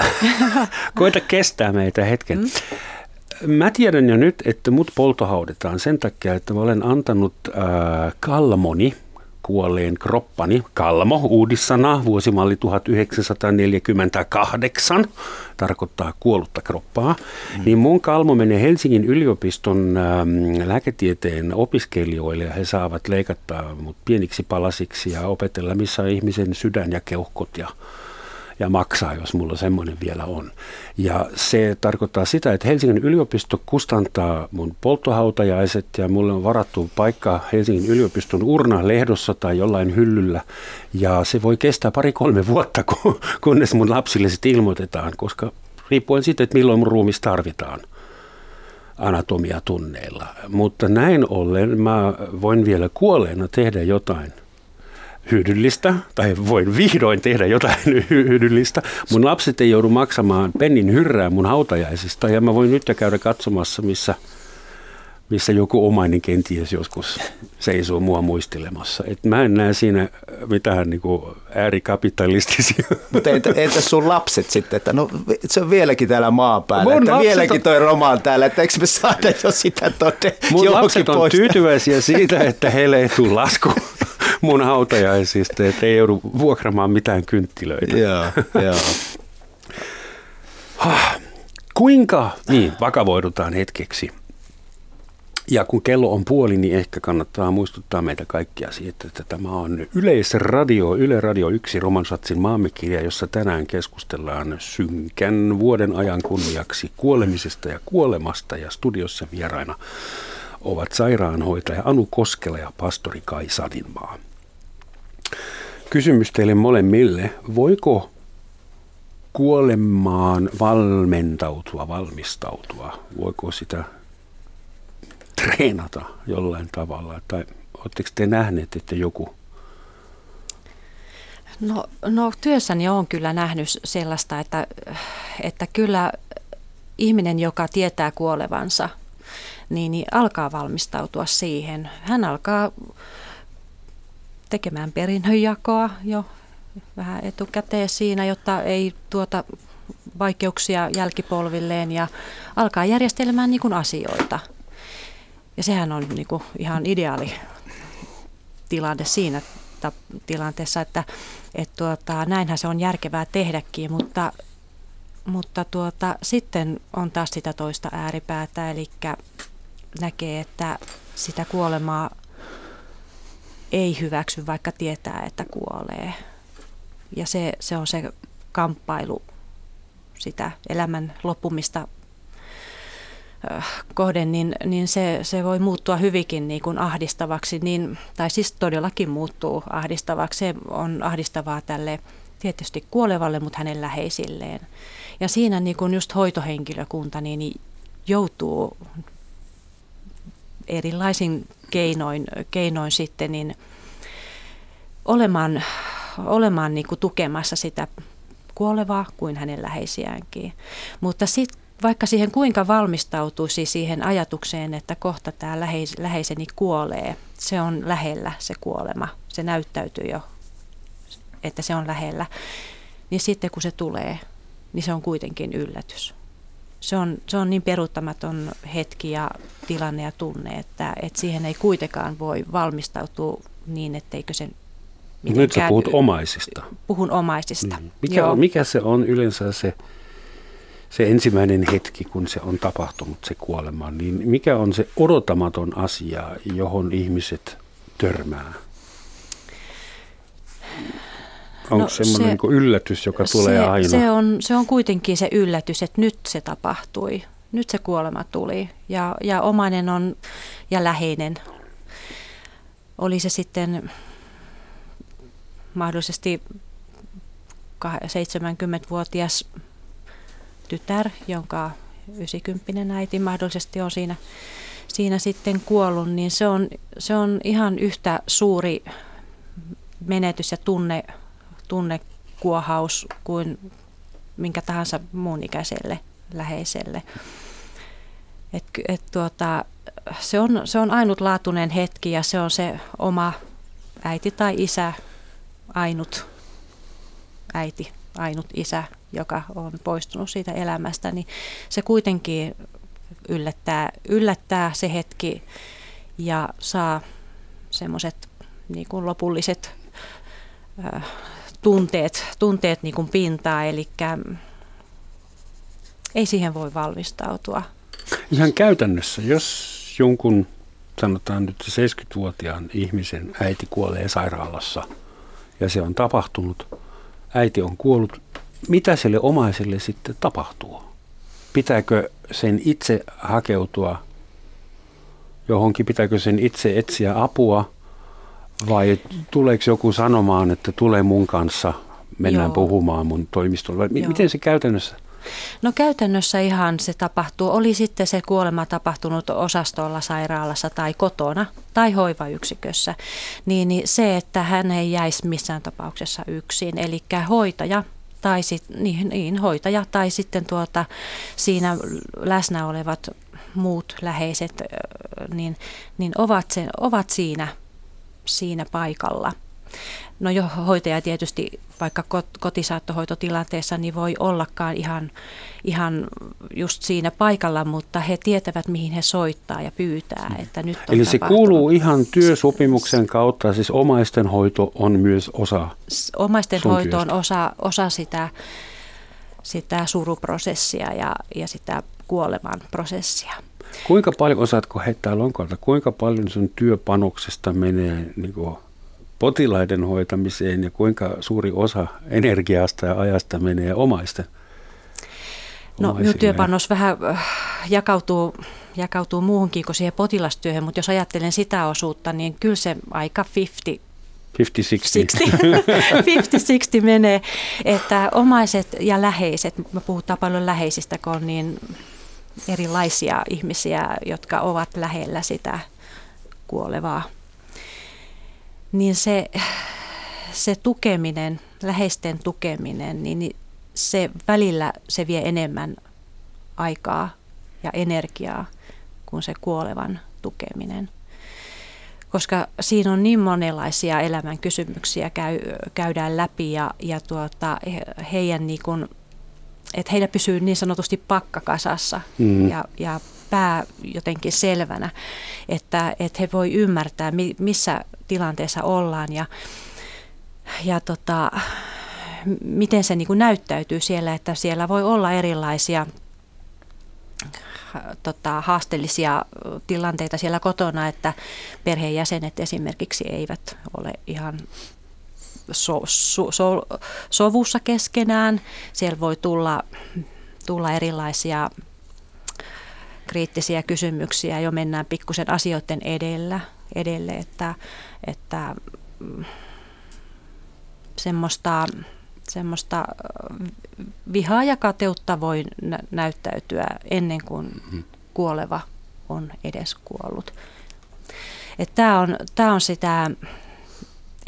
*laughs* koita kestää meitä hetken. Mä tiedän jo nyt, että mut poltohaudetaan sen takia, että mä olen antanut äh, kalmoni – kuolleen kroppani, Kalmo, uudissana, vuosimalli 1948, tarkoittaa kuollutta kroppaa, mm. niin mun kalmo menee Helsingin yliopiston ähm, lääketieteen opiskelijoille ja he saavat leikata mut pieniksi palasiksi ja opetella, missä on ihmisen sydän ja keuhkot ja ja maksaa, jos mulla semmoinen vielä on. Ja se tarkoittaa sitä, että Helsingin yliopisto kustantaa mun polttohautajaiset ja mulle on varattu paikka Helsingin yliopiston urna-lehdossa tai jollain hyllyllä. Ja se voi kestää pari-kolme vuotta, kunnes mun lapsille sitten ilmoitetaan, koska riippuen siitä, että milloin mun ruumis tarvitaan anatomiatunneilla. Mutta näin ollen mä voin vielä kuolleena tehdä jotain – hyödyllistä, tai voin vihdoin tehdä jotain *laughs* hyödyllistä. Mun lapset ei joudu maksamaan pennin hyrrää mun hautajaisista, ja mä voin nyt käydä katsomassa, missä, missä joku omainen kenties joskus seisoo mua muistelemassa. Et mä en näe siinä mitään niin kuin äärikapitalistisia. *laughs* Mutta entä, entä sun lapset sitten, että no se on vieläkin täällä maan päällä, mun että vieläkin toi Roma on täällä, että eikö me saada jo sitä todde Mun lapset on poista. tyytyväisiä siitä, että heille ei tule lasku *laughs* mun hautajaisista, että ei joudu vuokramaan mitään kynttilöitä. Joo, joo. *sighs* Kuinka, niin vakavoidutaan hetkeksi. Ja kun kello on puoli, niin ehkä kannattaa muistuttaa meitä kaikkia siitä, että tämä on Yleisradio, Yle Radio 1 Romansatsin maamekirja, jossa tänään keskustellaan synkän vuoden ajan kunniaksi kuolemisesta ja kuolemasta ja studiossa vieraina ovat sairaanhoitaja Anu Koskela ja pastori Kai Sadinmaa. Kysymys teille molemmille. Voiko kuolemaan valmentautua, valmistautua? Voiko sitä treenata jollain tavalla? Tai oletteko te nähneet, että joku No, no työssäni olen kyllä nähnyt sellaista, että, että kyllä ihminen, joka tietää kuolevansa, niin, niin alkaa valmistautua siihen. Hän alkaa tekemään perinnönjakoa jo vähän etukäteen siinä, jotta ei tuota vaikeuksia jälkipolvilleen ja alkaa järjestelemään niin kuin asioita. Ja sehän on niin kuin ihan ideaali tilanne siinä tilanteessa, että, että tuota, näinhän se on järkevää tehdäkin, mutta, mutta tuota, sitten on taas sitä toista ääripäätä, eli näkee, että sitä kuolemaa ei hyväksy, vaikka tietää, että kuolee. Ja se, se on se kamppailu sitä elämän loppumista kohden, niin, niin se, se voi muuttua hyvinkin niin kuin ahdistavaksi, niin, tai siis todellakin muuttuu ahdistavaksi. Se on ahdistavaa tälle tietysti kuolevalle, mutta hänen läheisilleen. Ja siinä niin kuin just hoitohenkilökunta niin joutuu erilaisin keinoin, keinoin sitten niin olemaan, olemaan niin kuin tukemassa sitä kuolevaa kuin hänen läheisiäänkin. Mutta sitten vaikka siihen kuinka valmistautuisi siihen ajatukseen, että kohta tämä läheis, läheiseni kuolee, se on lähellä se kuolema, se näyttäytyy jo, että se on lähellä, niin sitten kun se tulee, niin se on kuitenkin yllätys. Se on, se on niin peruuttamaton hetki ja tilanne ja tunne, että, että siihen ei kuitenkaan voi valmistautua niin, etteikö sen Nyt sä puhut omaisista. Puhun omaisista. Mm. Mikä, on, mikä se on yleensä se se ensimmäinen hetki, kun se on tapahtunut, se kuolema, niin mikä on se odotamaton asia, johon ihmiset törmää? Onko no, semmoinen se, niin yllätys, joka se, tulee aina? Se on, se on kuitenkin se yllätys, että nyt se tapahtui. Nyt se kuolema tuli ja, ja omainen on ja läheinen. Oli se sitten mahdollisesti 70-vuotias tytär, jonka 90 äiti mahdollisesti on siinä, siinä sitten kuollut, niin se on, se on ihan yhtä suuri menetys ja tunne, tunnekuohaus kuin minkä tahansa muun ikäiselle läheiselle. Et, et tuota, se, on, se on ainutlaatuinen hetki ja se on se oma äiti tai isä, ainut äiti, ainut isä, joka on poistunut siitä elämästä, niin se kuitenkin yllättää, yllättää se hetki ja saa semmoiset niin lopulliset äh, tunteet, tunteet niin kuin pintaa, eli ei siihen voi valmistautua. Ihan käytännössä, jos jonkun, sanotaan nyt 70-vuotiaan ihmisen äiti kuolee sairaalassa ja se on tapahtunut, äiti on kuollut, mitä sille omaiselle sitten tapahtuu? Pitääkö sen itse hakeutua johonkin, pitääkö sen itse etsiä apua vai tuleeko joku sanomaan, että tulee mun kanssa, mennään Joo. puhumaan mun toimistolle? Vai Joo. miten se käytännössä No käytännössä ihan se tapahtuu. Oli sitten se kuolema tapahtunut osastolla, sairaalassa tai kotona tai hoivayksikössä, niin, niin se, että hän ei jäisi missään tapauksessa yksin. Eli hoitaja tai sit, niin, niin, hoitaja tai sitten tuota, siinä läsnä olevat muut läheiset niin, niin ovat, sen, ovat siinä, siinä paikalla. No jo hoitaja tietysti vaikka kotisaattohoitotilanteessa niin voi ollakaan ihan, ihan just siinä paikalla, mutta he tietävät mihin he soittaa ja pyytää. Että nyt on Eli se kuuluu ihan työsopimuksen kautta, siis omaisten hoito on myös osa Omaisten hoito on osa, osa sitä, sitä suruprosessia ja, ja sitä kuoleman prosessia. Kuinka paljon, osaatko heittää lonkalta, kuinka paljon sun työpanoksesta menee niin kuin potilaiden hoitamiseen ja kuinka suuri osa energiasta ja ajasta menee omaisten? No minun työpanos vähän äh, jakautuu, jakautuu muuhunkin kuin siihen potilastyöhön, mutta jos ajattelen sitä osuutta, niin kyllä se aika 50 50-60 *laughs* menee, että omaiset ja läheiset, me puhutaan paljon läheisistä, kun on niin erilaisia ihmisiä, jotka ovat lähellä sitä kuolevaa niin se, se tukeminen, läheisten tukeminen, niin se välillä se vie enemmän aikaa ja energiaa kuin se kuolevan tukeminen. Koska siinä on niin monenlaisia elämän kysymyksiä käy, käydään läpi ja, ja tuota, heidän niin kuin, että heillä pysyy niin sanotusti pakkakasassa mm. ja, ja pää jotenkin selvänä, että, että he voi ymmärtää, missä tilanteessa ollaan ja, ja tota, miten se niin kuin näyttäytyy siellä, että siellä voi olla erilaisia tota, haasteellisia tilanteita siellä kotona, että perheenjäsenet esimerkiksi eivät ole ihan so, so, so, sovussa keskenään. Siellä voi tulla, tulla erilaisia kriittisiä kysymyksiä, jo mennään pikkusen asioiden edellä, edelle, että, että mm, semmoista, semmoista vihaa ja kateutta voi nä- näyttäytyä ennen kuin mm-hmm. kuoleva on edes kuollut. Tämä on, tää on sitä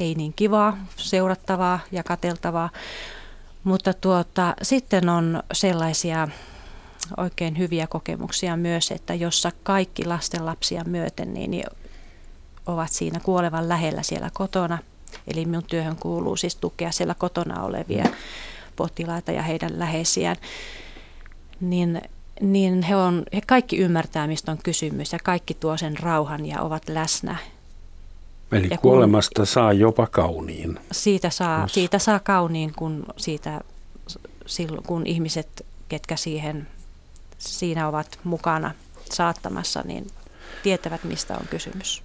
ei niin kivaa, seurattavaa ja kateltavaa, mutta tuota, sitten on sellaisia oikein hyviä kokemuksia myös, että jossa kaikki lastenlapsia myöten niin, niin ovat siinä kuolevan lähellä siellä kotona. Eli minun työhön kuuluu siis tukea siellä kotona olevia potilaita ja heidän läheisiään. Niin, niin he, on, he kaikki ymmärtää, mistä on kysymys ja kaikki tuo sen rauhan ja ovat läsnä. Eli ja kuolemasta kun, saa jopa kauniin. Siitä saa, siitä saa kauniin, kun, siitä, silloin, kun ihmiset, ketkä siihen siinä ovat mukana saattamassa, niin tietävät, mistä on kysymys.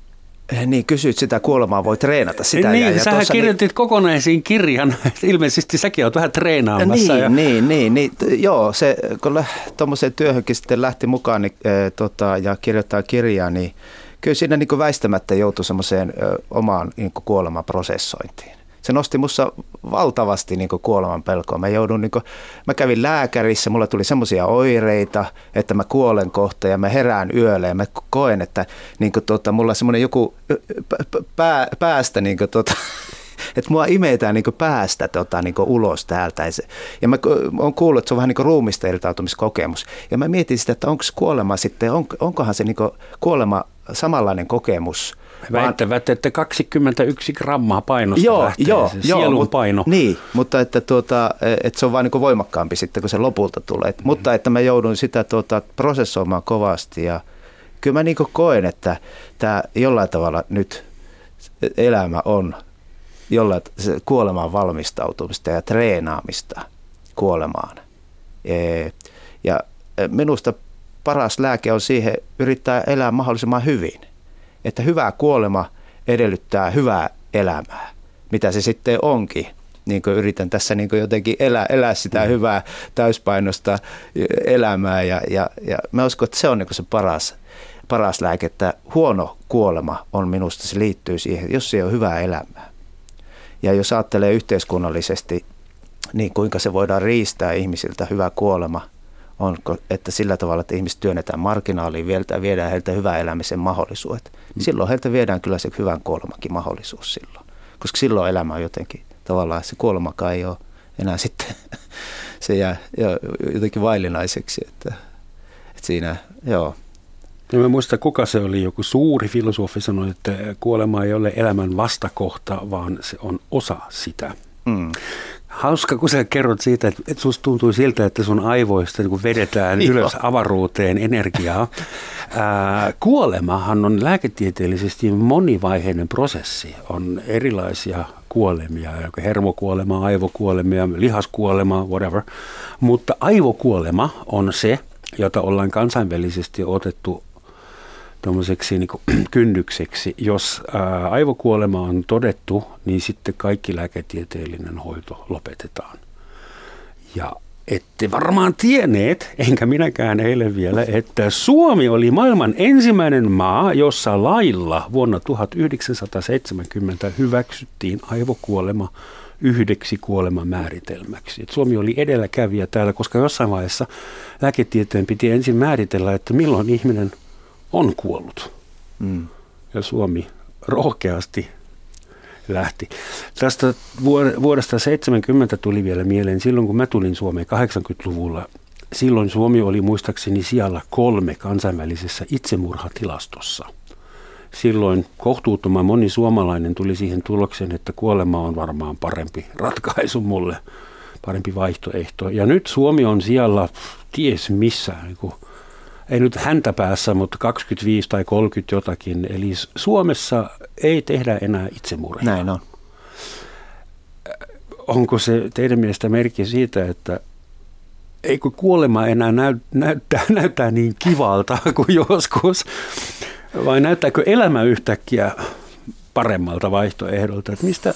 Eh, niin, kysyit sitä kuolemaa, voi treenata sitä. Niin, ja, ja sähän kirjoitit niin, kokonaisiin kirjan, *laughs* ilmeisesti säkin olet vähän treenaamassa. Niin, ja... niin, niin, niin, joo, se, kun tuommoiseen työhönkin sitten lähti mukaan niin, e, tota, ja kirjoittaa kirjaa, niin kyllä siinä niin väistämättä joutui semmoiseen omaan niin kuolemaprosessointiin se nosti mussa valtavasti niin kuoleman pelkoa. Mä, joudun, niin kuin, mä kävin lääkärissä, mulla tuli semmoisia oireita, että mä kuolen kohta ja mä herään yölle ja mä koen, että niin kuin, tota, mulla on semmoinen joku pää, päästä niin kuin, tota, *laughs* että mua imetään niin päästä tota, niin ulos täältä. Ja mä oon kuullut, että se on vähän niin ruumista irtautumiskokemus. Ja mä mietin sitä, että onko kuolema sitten, on, onkohan se niin kuolema samanlainen kokemus – Väittävät, että 21 grammaa painosta joo, lähtee joo, se joo, sielun paino. Niin, mutta että, tuota, että se on vain niin voimakkaampi sitten, kun se lopulta tulee. Mm. Mutta että mä joudun sitä tuota, prosessoimaan kovasti ja kyllä mä niin koen, että tämä jollain tavalla nyt elämä on jollain kuolemaan valmistautumista ja treenaamista kuolemaan. E, ja minusta paras lääke on siihen yrittää elää mahdollisimman hyvin – että hyvä kuolema edellyttää hyvää elämää, mitä se sitten onkin. Niin kuin yritän tässä niin kuin jotenkin elää, elää sitä mm. hyvää täyspainosta elämää ja, ja, ja mä uskon, että se on niin kuin se paras, paras lääke, että huono kuolema on minusta, se liittyy siihen, jos se ei ole hyvää elämää. Ja jos ajattelee yhteiskunnallisesti, niin kuinka se voidaan riistää ihmisiltä hyvä kuolema – on, että sillä tavalla, että ihmiset työnnetään marginaaliin, viedään heiltä hyvää elämisen mahdollisuudet. Mm. Silloin heiltä viedään kyllä se hyvän kuolemankin mahdollisuus silloin. Koska silloin elämä on jotenkin tavallaan, se kuolemakaan ei ole enää sitten, *laughs* se jää jotenkin vaillinaiseksi. Että, että siinä, joo. Ja mä muistan, kuka se oli, joku suuri filosofi sanoi, että kuolema ei ole elämän vastakohta, vaan se on osa sitä. Mm. Hauska, kun sä kerrot siitä, että, että susta tuntuu siltä, että sun aivoista niin vedetään ylös avaruuteen energiaa. Ää, kuolemahan on lääketieteellisesti monivaiheinen prosessi. On erilaisia kuolemia, hermokuolema, aivokuolemia, lihaskuolema, whatever. Mutta aivokuolema on se, jota ollaan kansainvälisesti otettu tuommoiseksi niin *clears throat* kynnykseksi. Jos ää, aivokuolema on todettu, niin sitten kaikki lääketieteellinen hoito lopetetaan. Ja ette varmaan tienneet, enkä minäkään eilen vielä, että Suomi oli maailman ensimmäinen maa, jossa lailla vuonna 1970 hyväksyttiin aivokuolema yhdeksi kuolemamääritelmäksi. Et Suomi oli edelläkävijä täällä, koska jossain vaiheessa lääketieteen piti ensin määritellä, että milloin ihminen on kuollut. Mm. Ja Suomi rohkeasti lähti. Tästä vuodesta 70 tuli vielä mieleen, silloin kun mä tulin Suomeen 80-luvulla, silloin Suomi oli muistaakseni siellä kolme kansainvälisessä itsemurhatilastossa. Silloin kohtuuttoman moni suomalainen tuli siihen tulokseen, että kuolema on varmaan parempi ratkaisu mulle, parempi vaihtoehto. Ja nyt Suomi on siellä ties missä, niin ei nyt häntä päässä, mutta 25 tai 30 jotakin. Eli Suomessa ei tehdä enää itsemurhaa. Näin on. Onko se teidän mielestä merkki siitä, että eikö kuolema enää näy, näyttää, *laughs* näyttää niin kivalta kuin joskus? Vai näyttääkö elämä yhtäkkiä paremmalta vaihtoehdolta? Että mistä?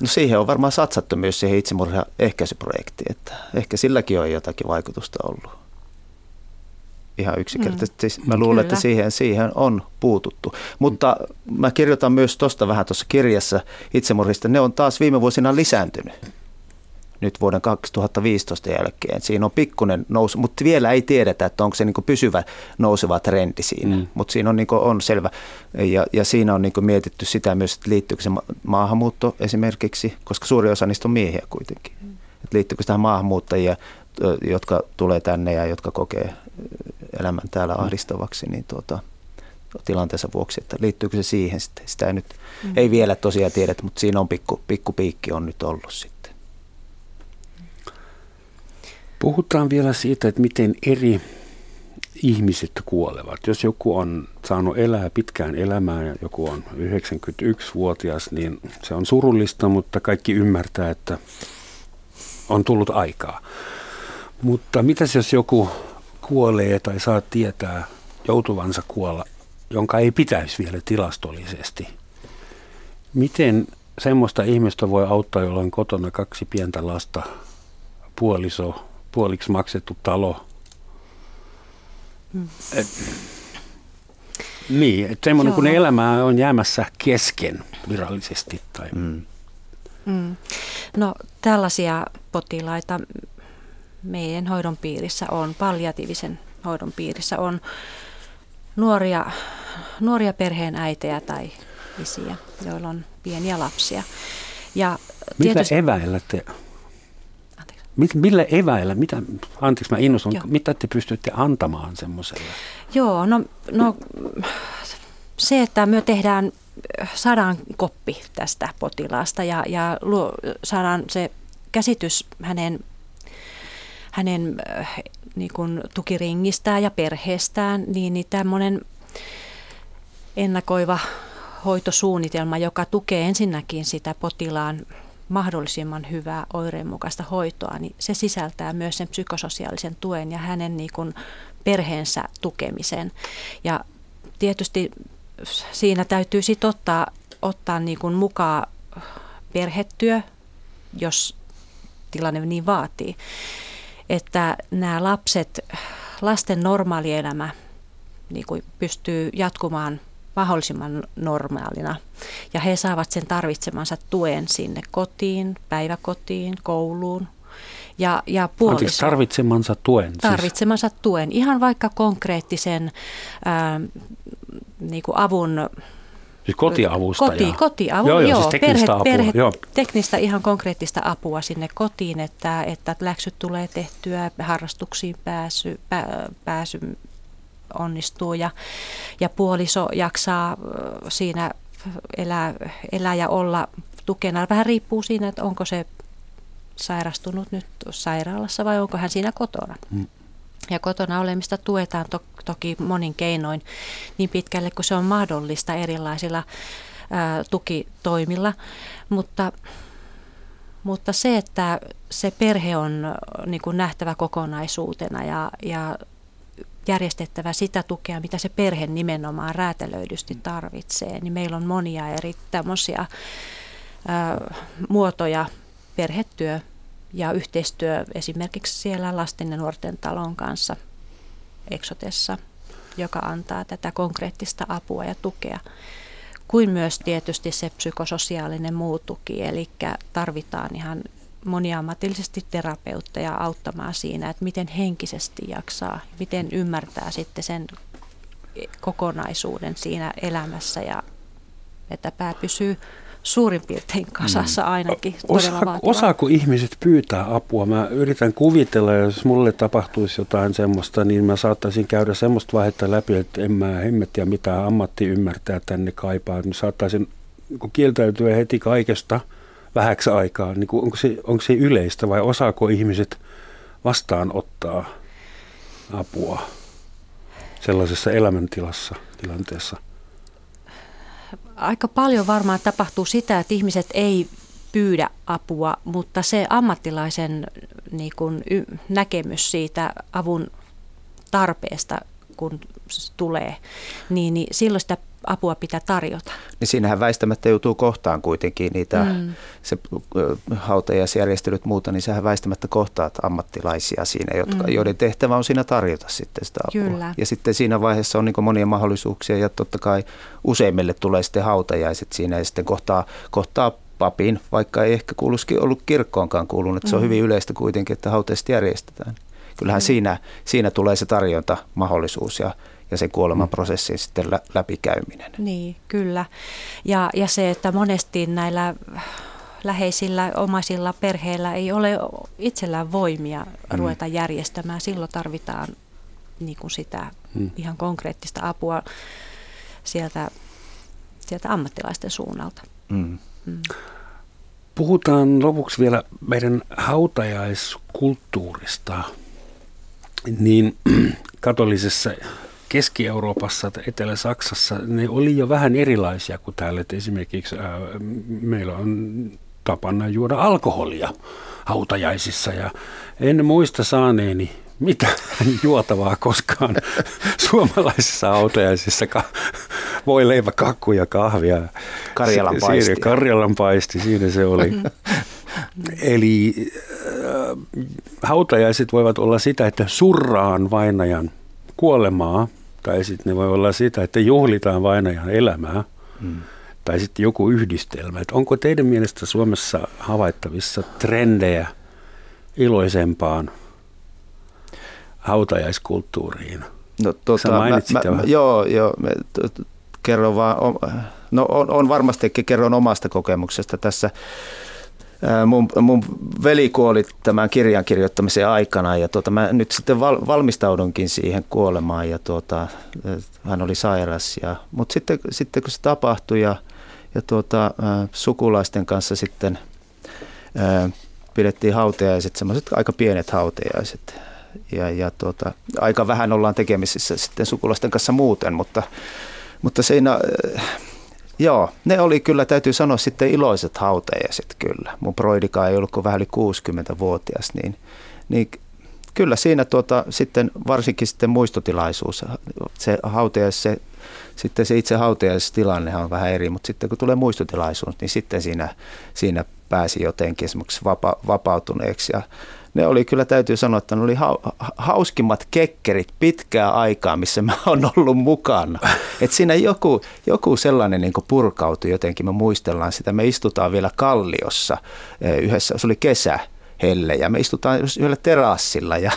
No siihen on varmaan satsattu myös siihen itsemurhan ehkäisyprojektiin, että ehkä silläkin on jotakin vaikutusta ollut. Ihan yksinkertaisesti. Mm. Mä luulen, Kyllä. että siihen, siihen on puututtu. Mutta mä kirjoitan myös tuosta vähän tuossa kirjassa itsemurhista. Ne on taas viime vuosina lisääntynyt nyt vuoden 2015 jälkeen. Siinä on pikkuinen nousu, mutta vielä ei tiedetä, että onko se niin pysyvä nouseva trendi siinä, mm. mutta siinä on, niin on selvä. Ja, ja siinä on niin mietitty sitä myös, että liittyykö se maahanmuutto esimerkiksi, koska suuri osa niistä on miehiä kuitenkin. Mm. Että liittyykö tähän maahanmuuttajia, jotka tulee tänne ja jotka kokee elämän täällä mm. ahdistavaksi, niin tuota, tilanteensa vuoksi, että liittyykö se siihen sitten. Sitä ei, nyt, mm. ei vielä tosiaan tiedetä, mutta siinä on pikku, pikku piikki on nyt ollut sitten. Puhutaan vielä siitä, että miten eri ihmiset kuolevat. Jos joku on saanut elää pitkään elämää ja joku on 91-vuotias, niin se on surullista, mutta kaikki ymmärtää, että on tullut aikaa. Mutta mitäs jos joku kuolee tai saa tietää joutuvansa kuolla, jonka ei pitäisi vielä tilastollisesti? Miten semmoista ihmistä voi auttaa, jolla on kotona kaksi pientä lasta, puoliso, puoliksi maksettu talo. Mm. Et, niin, että semmoinen kun elämä on jäämässä kesken virallisesti. Tai. Mm. Mm. No tällaisia potilaita meidän hoidon piirissä on, palliatiivisen hoidon piirissä on nuoria, nuoria perheen äitejä tai isiä, joilla on pieniä lapsia. Ja tietysti, Mitä eväillä te Mit, millä eväillä, mitä, anteeksi mä innostun, Joo. mitä te pystytte antamaan semmoiselle? Joo, no, no se, että me tehdään, saadaan koppi tästä potilaasta ja, ja luo, saadaan se käsitys hänen, hänen niin kuin tukiringistään ja perheestään, niin, niin tämmöinen ennakoiva hoitosuunnitelma, joka tukee ensinnäkin sitä potilaan mahdollisimman hyvää oireenmukaista hoitoa, niin se sisältää myös sen psykososiaalisen tuen ja hänen niin kuin perheensä tukemisen. Ja tietysti siinä täytyy sitten ottaa, ottaa niin kuin mukaan perhetyö, jos tilanne niin vaatii. Että nämä lapset, lasten normaali elämä niin kuin pystyy jatkumaan mahdollisimman normaalina. Ja he saavat sen tarvitsemansa tuen sinne kotiin, päiväkotiin, kouluun. Ja, ja puoliso, Anteeksi, tarvitsemansa tuen? Siis- tarvitsemansa tuen. Ihan vaikka konkreettisen ää, niin kuin avun Siis kotiavusta. Koti, kotiavu, joo, joo, joo siis teknistä, perhe, apua, perhe, joo. teknistä ihan konkreettista apua sinne kotiin, että, että läksyt tulee tehtyä, harrastuksiin pääsy, pää, pääsy onnistuu ja, ja puoliso jaksaa siinä elää, elää ja olla tukena. Vähän riippuu siinä, että onko se sairastunut nyt sairaalassa vai onko hän siinä kotona. Mm. Ja kotona olemista tuetaan to- toki monin keinoin niin pitkälle kuin se on mahdollista erilaisilla ää, tukitoimilla, mutta, mutta se, että se perhe on niin kuin nähtävä kokonaisuutena ja, ja järjestettävä sitä tukea, mitä se perhe nimenomaan räätälöidysti tarvitsee. Niin meillä on monia eri tämmöisiä muotoja, perhetyö ja yhteistyö esimerkiksi siellä lasten ja nuorten talon kanssa Eksotessa, joka antaa tätä konkreettista apua ja tukea. Kuin myös tietysti se psykososiaalinen muu tuki, eli tarvitaan ihan moniammatillisesti terapeutteja auttamaan siinä, että miten henkisesti jaksaa, miten ymmärtää sitten sen kokonaisuuden siinä elämässä ja että pää pysyy suurin piirtein kasassa mm. ainakin. Osa, osaako ihmiset pyytää apua? Mä yritän kuvitella, jos mulle tapahtuisi jotain semmoista, niin mä saattaisin käydä semmoista vaihetta läpi, että en mä hemmettiä mitään ammatti ymmärtää tänne kaipaa. Mä saattaisin niin kieltäytyä heti kaikesta vähäksi aikaa. Niin onko, se, onko se yleistä vai osaako ihmiset vastaanottaa apua sellaisessa elämäntilassa, tilanteessa? Aika paljon varmaan tapahtuu sitä, että ihmiset ei pyydä apua, mutta se ammattilaisen niin kuin, näkemys siitä avun tarpeesta, kun tulee, niin, niin silloin sitä apua pitää tarjota. Niin siinähän väistämättä joutuu kohtaan kuitenkin niitä, mm. se hautajaisjärjestelyt muuta, niin sehän väistämättä kohtaat ammattilaisia siinä, jotka, mm. joiden tehtävä on siinä tarjota sitten sitä apua. Kyllä. Ja sitten siinä vaiheessa on niin monia mahdollisuuksia ja totta kai useimmille tulee sitten hautajaiset siinä ja sitten kohtaa, kohtaa papin, vaikka ei ehkä kuuluisikin ollut kirkkoonkaan kuulunut, se on mm. hyvin yleistä kuitenkin, että hautajaiset järjestetään. Kyllähän mm. siinä, siinä tulee se tarjonta mahdollisuus ja ja sen kuolemanprosessin mm. sitten lä- läpikäyminen. Niin, kyllä. Ja, ja se, että monesti näillä läheisillä, omaisilla perheillä ei ole itsellään voimia mm. ruveta järjestämään. Silloin tarvitaan niin kuin sitä mm. ihan konkreettista apua sieltä, sieltä ammattilaisten suunnalta. Mm. Mm. Puhutaan lopuksi vielä meidän hautajaiskulttuurista. Niin *clears throat* katolisessa Keski-Euroopassa tai Etelä-Saksassa ne oli jo vähän erilaisia kuin täällä. Et esimerkiksi ää, meillä on tapana juoda alkoholia hautajaisissa ja en muista saaneeni mitä *laughs* juotavaa koskaan *laughs* suomalaisissa hautajaisissa. Voi leivä, kakku ja kahvia. Karjalan paisti. Siinä, Karjalan paisti, siinä se oli. Eli äh, hautajaiset voivat olla sitä, että surraan vainajan kuolemaa, tai sitten ne voi olla sitä, että juhlitaan vainajan elämää, mm. tai sitten joku yhdistelmä. Et onko teidän mielestä Suomessa havaittavissa trendejä iloisempaan hautajaiskulttuuriin? No, tota, mä, mä, mä, joo, joo, me, t, kerron vaan, no on, on varmastikin kerron omasta kokemuksesta tässä mun, mun veli kuoli tämän kirjan kirjoittamisen aikana ja tuota, mä nyt sitten val, valmistaudunkin siihen kuolemaan ja tuota, hän oli sairas. Ja, mutta sitten, sitten kun se tapahtui ja, ja tuota, sukulaisten kanssa sitten ää, pidettiin hautajaiset, semmoiset aika pienet hautajaiset. Ja, ja tuota, aika vähän ollaan tekemisissä sitten sukulaisten kanssa muuten, mutta, mutta siinä Joo, ne oli kyllä, täytyy sanoa sitten iloiset hautajaiset kyllä. Mun broidika ei ollut kuin vähän yli 60-vuotias, niin, niin kyllä siinä tuota, sitten varsinkin sitten muistotilaisuus, se hautajais, se, sitten se itse hautajaistilannehan on vähän eri, mutta sitten kun tulee muistotilaisuus, niin sitten siinä, siinä pääsi jotenkin esimerkiksi vapa, vapautuneeksi ja ne oli kyllä, täytyy sanoa, että ne oli hauskimmat kekkerit pitkää aikaa, missä mä oon ollut mukana. Et siinä joku, joku sellainen niin purkautui jotenkin, me muistellaan sitä. Me istutaan vielä Kalliossa eh, yhdessä, se oli kesä, helle, ja me istutaan yhdellä terassilla ja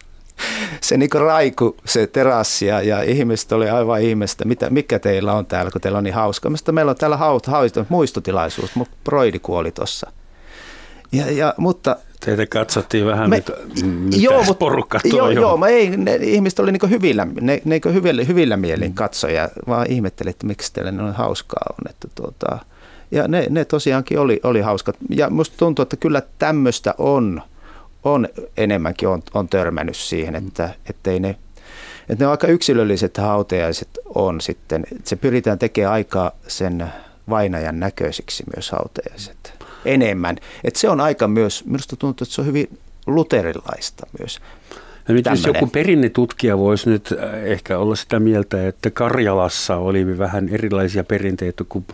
*laughs* se niin raiku se terassi ja, ja ihmiset oli aivan ihmestä, mitä, mikä teillä on täällä, kun teillä on niin hauska. Mistä meillä on täällä haut, haut, muistotilaisuus, mutta Broidi kuoli tuossa. Ja, ja, mutta Teitä katsottiin vähän, me, mitä, mitä joo, mutta, porukka tuo joo, joo, mä ei, ne, ihmiset oli niin hyvillä, ne, ne hyvillä, hyvillä mielin mm. katsoja, vaan ihmettelin, että miksi teille noin hauskaa on. Että tuota, ja ne, ne tosiaankin oli, oli hauskat. Ja musta tuntuu, että kyllä tämmöistä on, on enemmänkin on, on törmännyt siihen, mm. että ettei ne, että ne aika yksilölliset hautajaiset on sitten. Se pyritään tekemään aikaa sen vainajan näköisiksi myös hautajaiset enemmän. Et se on aika myös, minusta tuntuu, että se on hyvin luterilaista myös. No nyt jos joku perinnetutkija voisi nyt äh, ehkä olla sitä mieltä, että Karjalassa oli vähän erilaisia perinteitä kuin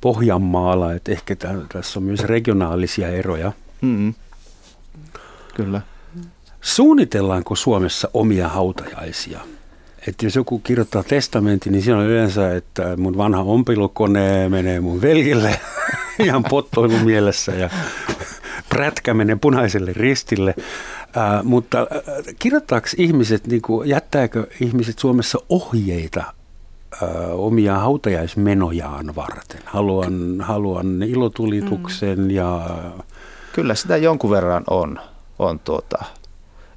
Pohjanmaalla, että ehkä tässä on myös regionaalisia eroja. Mm-hmm. Kyllä. Suunnitellaanko Suomessa omia hautajaisia? Että jos joku kirjoittaa testamentin, niin siinä on yleensä, että mun vanha ompilukone menee mun veljille *laughs* ihan pottoilun mielessä ja prätkä menee punaiselle ristille. Äh, mutta äh, kirjoittaako ihmiset, niin kuin, jättääkö ihmiset Suomessa ohjeita omia hautajaismenojaan varten. Haluan, haluan ilotulituksen mm. ja... Kyllä sitä jonkun verran on. on tuota,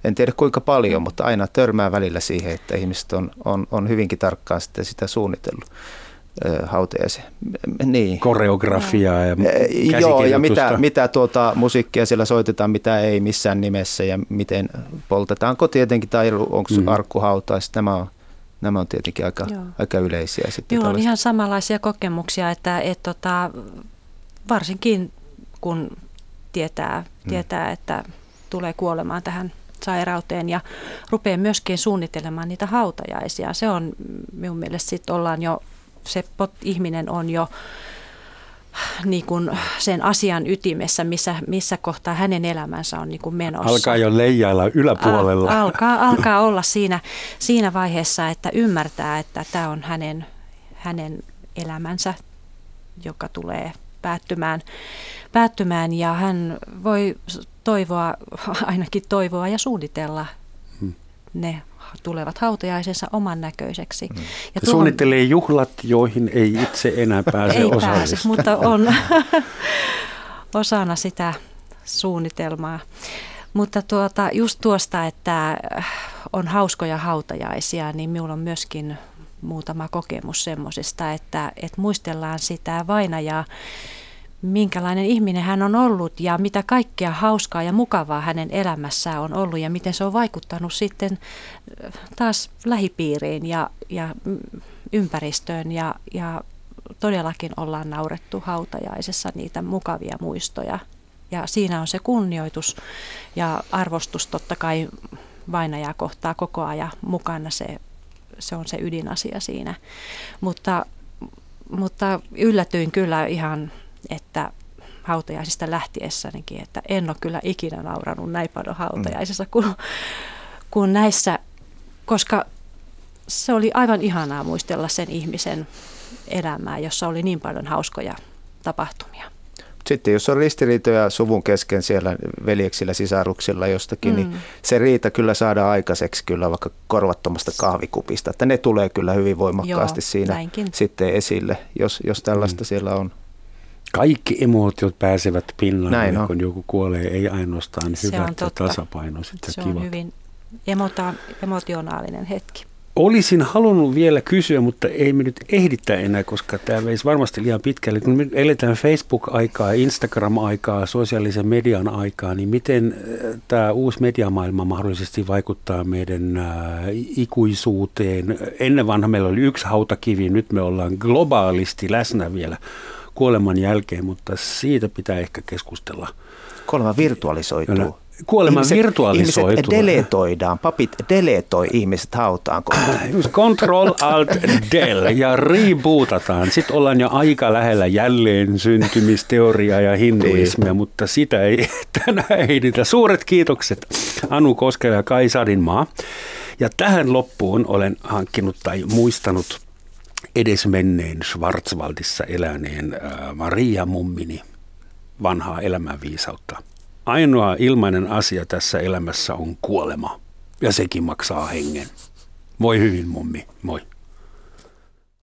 en tiedä kuinka paljon, mutta aina törmää välillä siihen, että ihmiset on, on, on hyvinkin tarkkaan sitten sitä suunnitellut hautajaisen. Niin. Koreografiaa ja Joo, ja mitä, mitä tuota, musiikkia siellä soitetaan, mitä ei missään nimessä ja miten poltetaanko tietenkin tai onko mm. arkkuhautais. Nämä on, nämä on tietenkin aika, aika yleisiä. Sitten Minulla on ihan samanlaisia kokemuksia, että et, tota, varsinkin kun tietää, mm. tietää, että tulee kuolemaan tähän sairauteen ja rupeaa myöskin suunnittelemaan niitä hautajaisia. Se on minun mielestä sitten ollaan jo se pot, ihminen on jo niin kuin sen asian ytimessä, missä, missä kohtaa hänen elämänsä on niin kuin menossa. Alkaa jo leijailla yläpuolella. Al, alkaa, alkaa olla siinä, siinä vaiheessa, että ymmärtää, että tämä on hänen, hänen elämänsä, joka tulee päättymään, päättymään ja hän voi toivoa, *laughs* ainakin toivoa ja suunnitella hmm. ne tulevat hautajaisensa oman näköiseksi. Mm. Ja tuohon, suunnittelee juhlat, joihin ei itse enää pääse *laughs* Ei pääse, mutta on *laughs* osana sitä suunnitelmaa. Mutta tuota, just tuosta, että on hauskoja hautajaisia, niin minulla on myöskin muutama kokemus semmoisesta, että, että muistellaan sitä vainajaa, minkälainen ihminen hän on ollut ja mitä kaikkea hauskaa ja mukavaa hänen elämässään on ollut ja miten se on vaikuttanut sitten äh, taas lähipiiriin ja, ja ympäristöön ja, ja todellakin ollaan naurettu hautajaisessa niitä mukavia muistoja. Ja siinä on se kunnioitus ja arvostus totta kai vainajaa kohtaa koko ajan mukana. Se, se on se ydinasia siinä. Mutta, mutta yllätyin kyllä ihan että hautajaisista lähtiessänikin, että en ole kyllä ikinä nauranut näin paljon hautajaisissa mm. kuin, kuin näissä, koska se oli aivan ihanaa muistella sen ihmisen elämää, jossa oli niin paljon hauskoja tapahtumia. Sitten jos on ristiriitoja suvun kesken siellä veljeksillä, sisaruksilla jostakin, niin mm. niin se riita kyllä saada aikaiseksi kyllä vaikka korvattomasta kahvikupista. Että ne tulee kyllä hyvin voimakkaasti Joo, siinä näinkin. sitten esille, jos, jos tällaista mm. siellä on kaikki emotiot pääsevät pinnalle, Näin kun joku kuolee, ei ainoastaan hyvät ja tasapainoiset ja Se kivat. on hyvin emota- emotionaalinen hetki. Olisin halunnut vielä kysyä, mutta ei me nyt ehditä enää, koska tämä veisi varmasti liian pitkälle. Kun me eletään Facebook-aikaa, Instagram-aikaa, sosiaalisen median aikaa, niin miten äh, tämä uusi mediamaailma mahdollisesti vaikuttaa meidän äh, ikuisuuteen? Ennen vanha meillä oli yksi hautakivi, nyt me ollaan globaalisti läsnä vielä kuoleman jälkeen, mutta siitä pitää ehkä keskustella. Kuolema virtualisoituu. Kyllä. Kuolema ihmiset, virtualisoituu. Ihmiset deletoidaan, papit deletoi ihmiset hautaan. *clears throat* Control Alt Del ja rebootataan. Sitten ollaan jo aika lähellä jälleen syntymisteoriaa ja hinduismia, niin. mutta sitä ei *laughs* tänään ehditä. Suuret kiitokset Anu Koskela ja Kai Sadinmaa. Ja tähän loppuun olen hankkinut tai muistanut edesmenneen Schwarzwaldissa eläneen äh, Maria Mummini vanhaa elämänviisautta. Ainoa ilmainen asia tässä elämässä on kuolema, ja sekin maksaa hengen. Voi hyvin, mummi. Moi.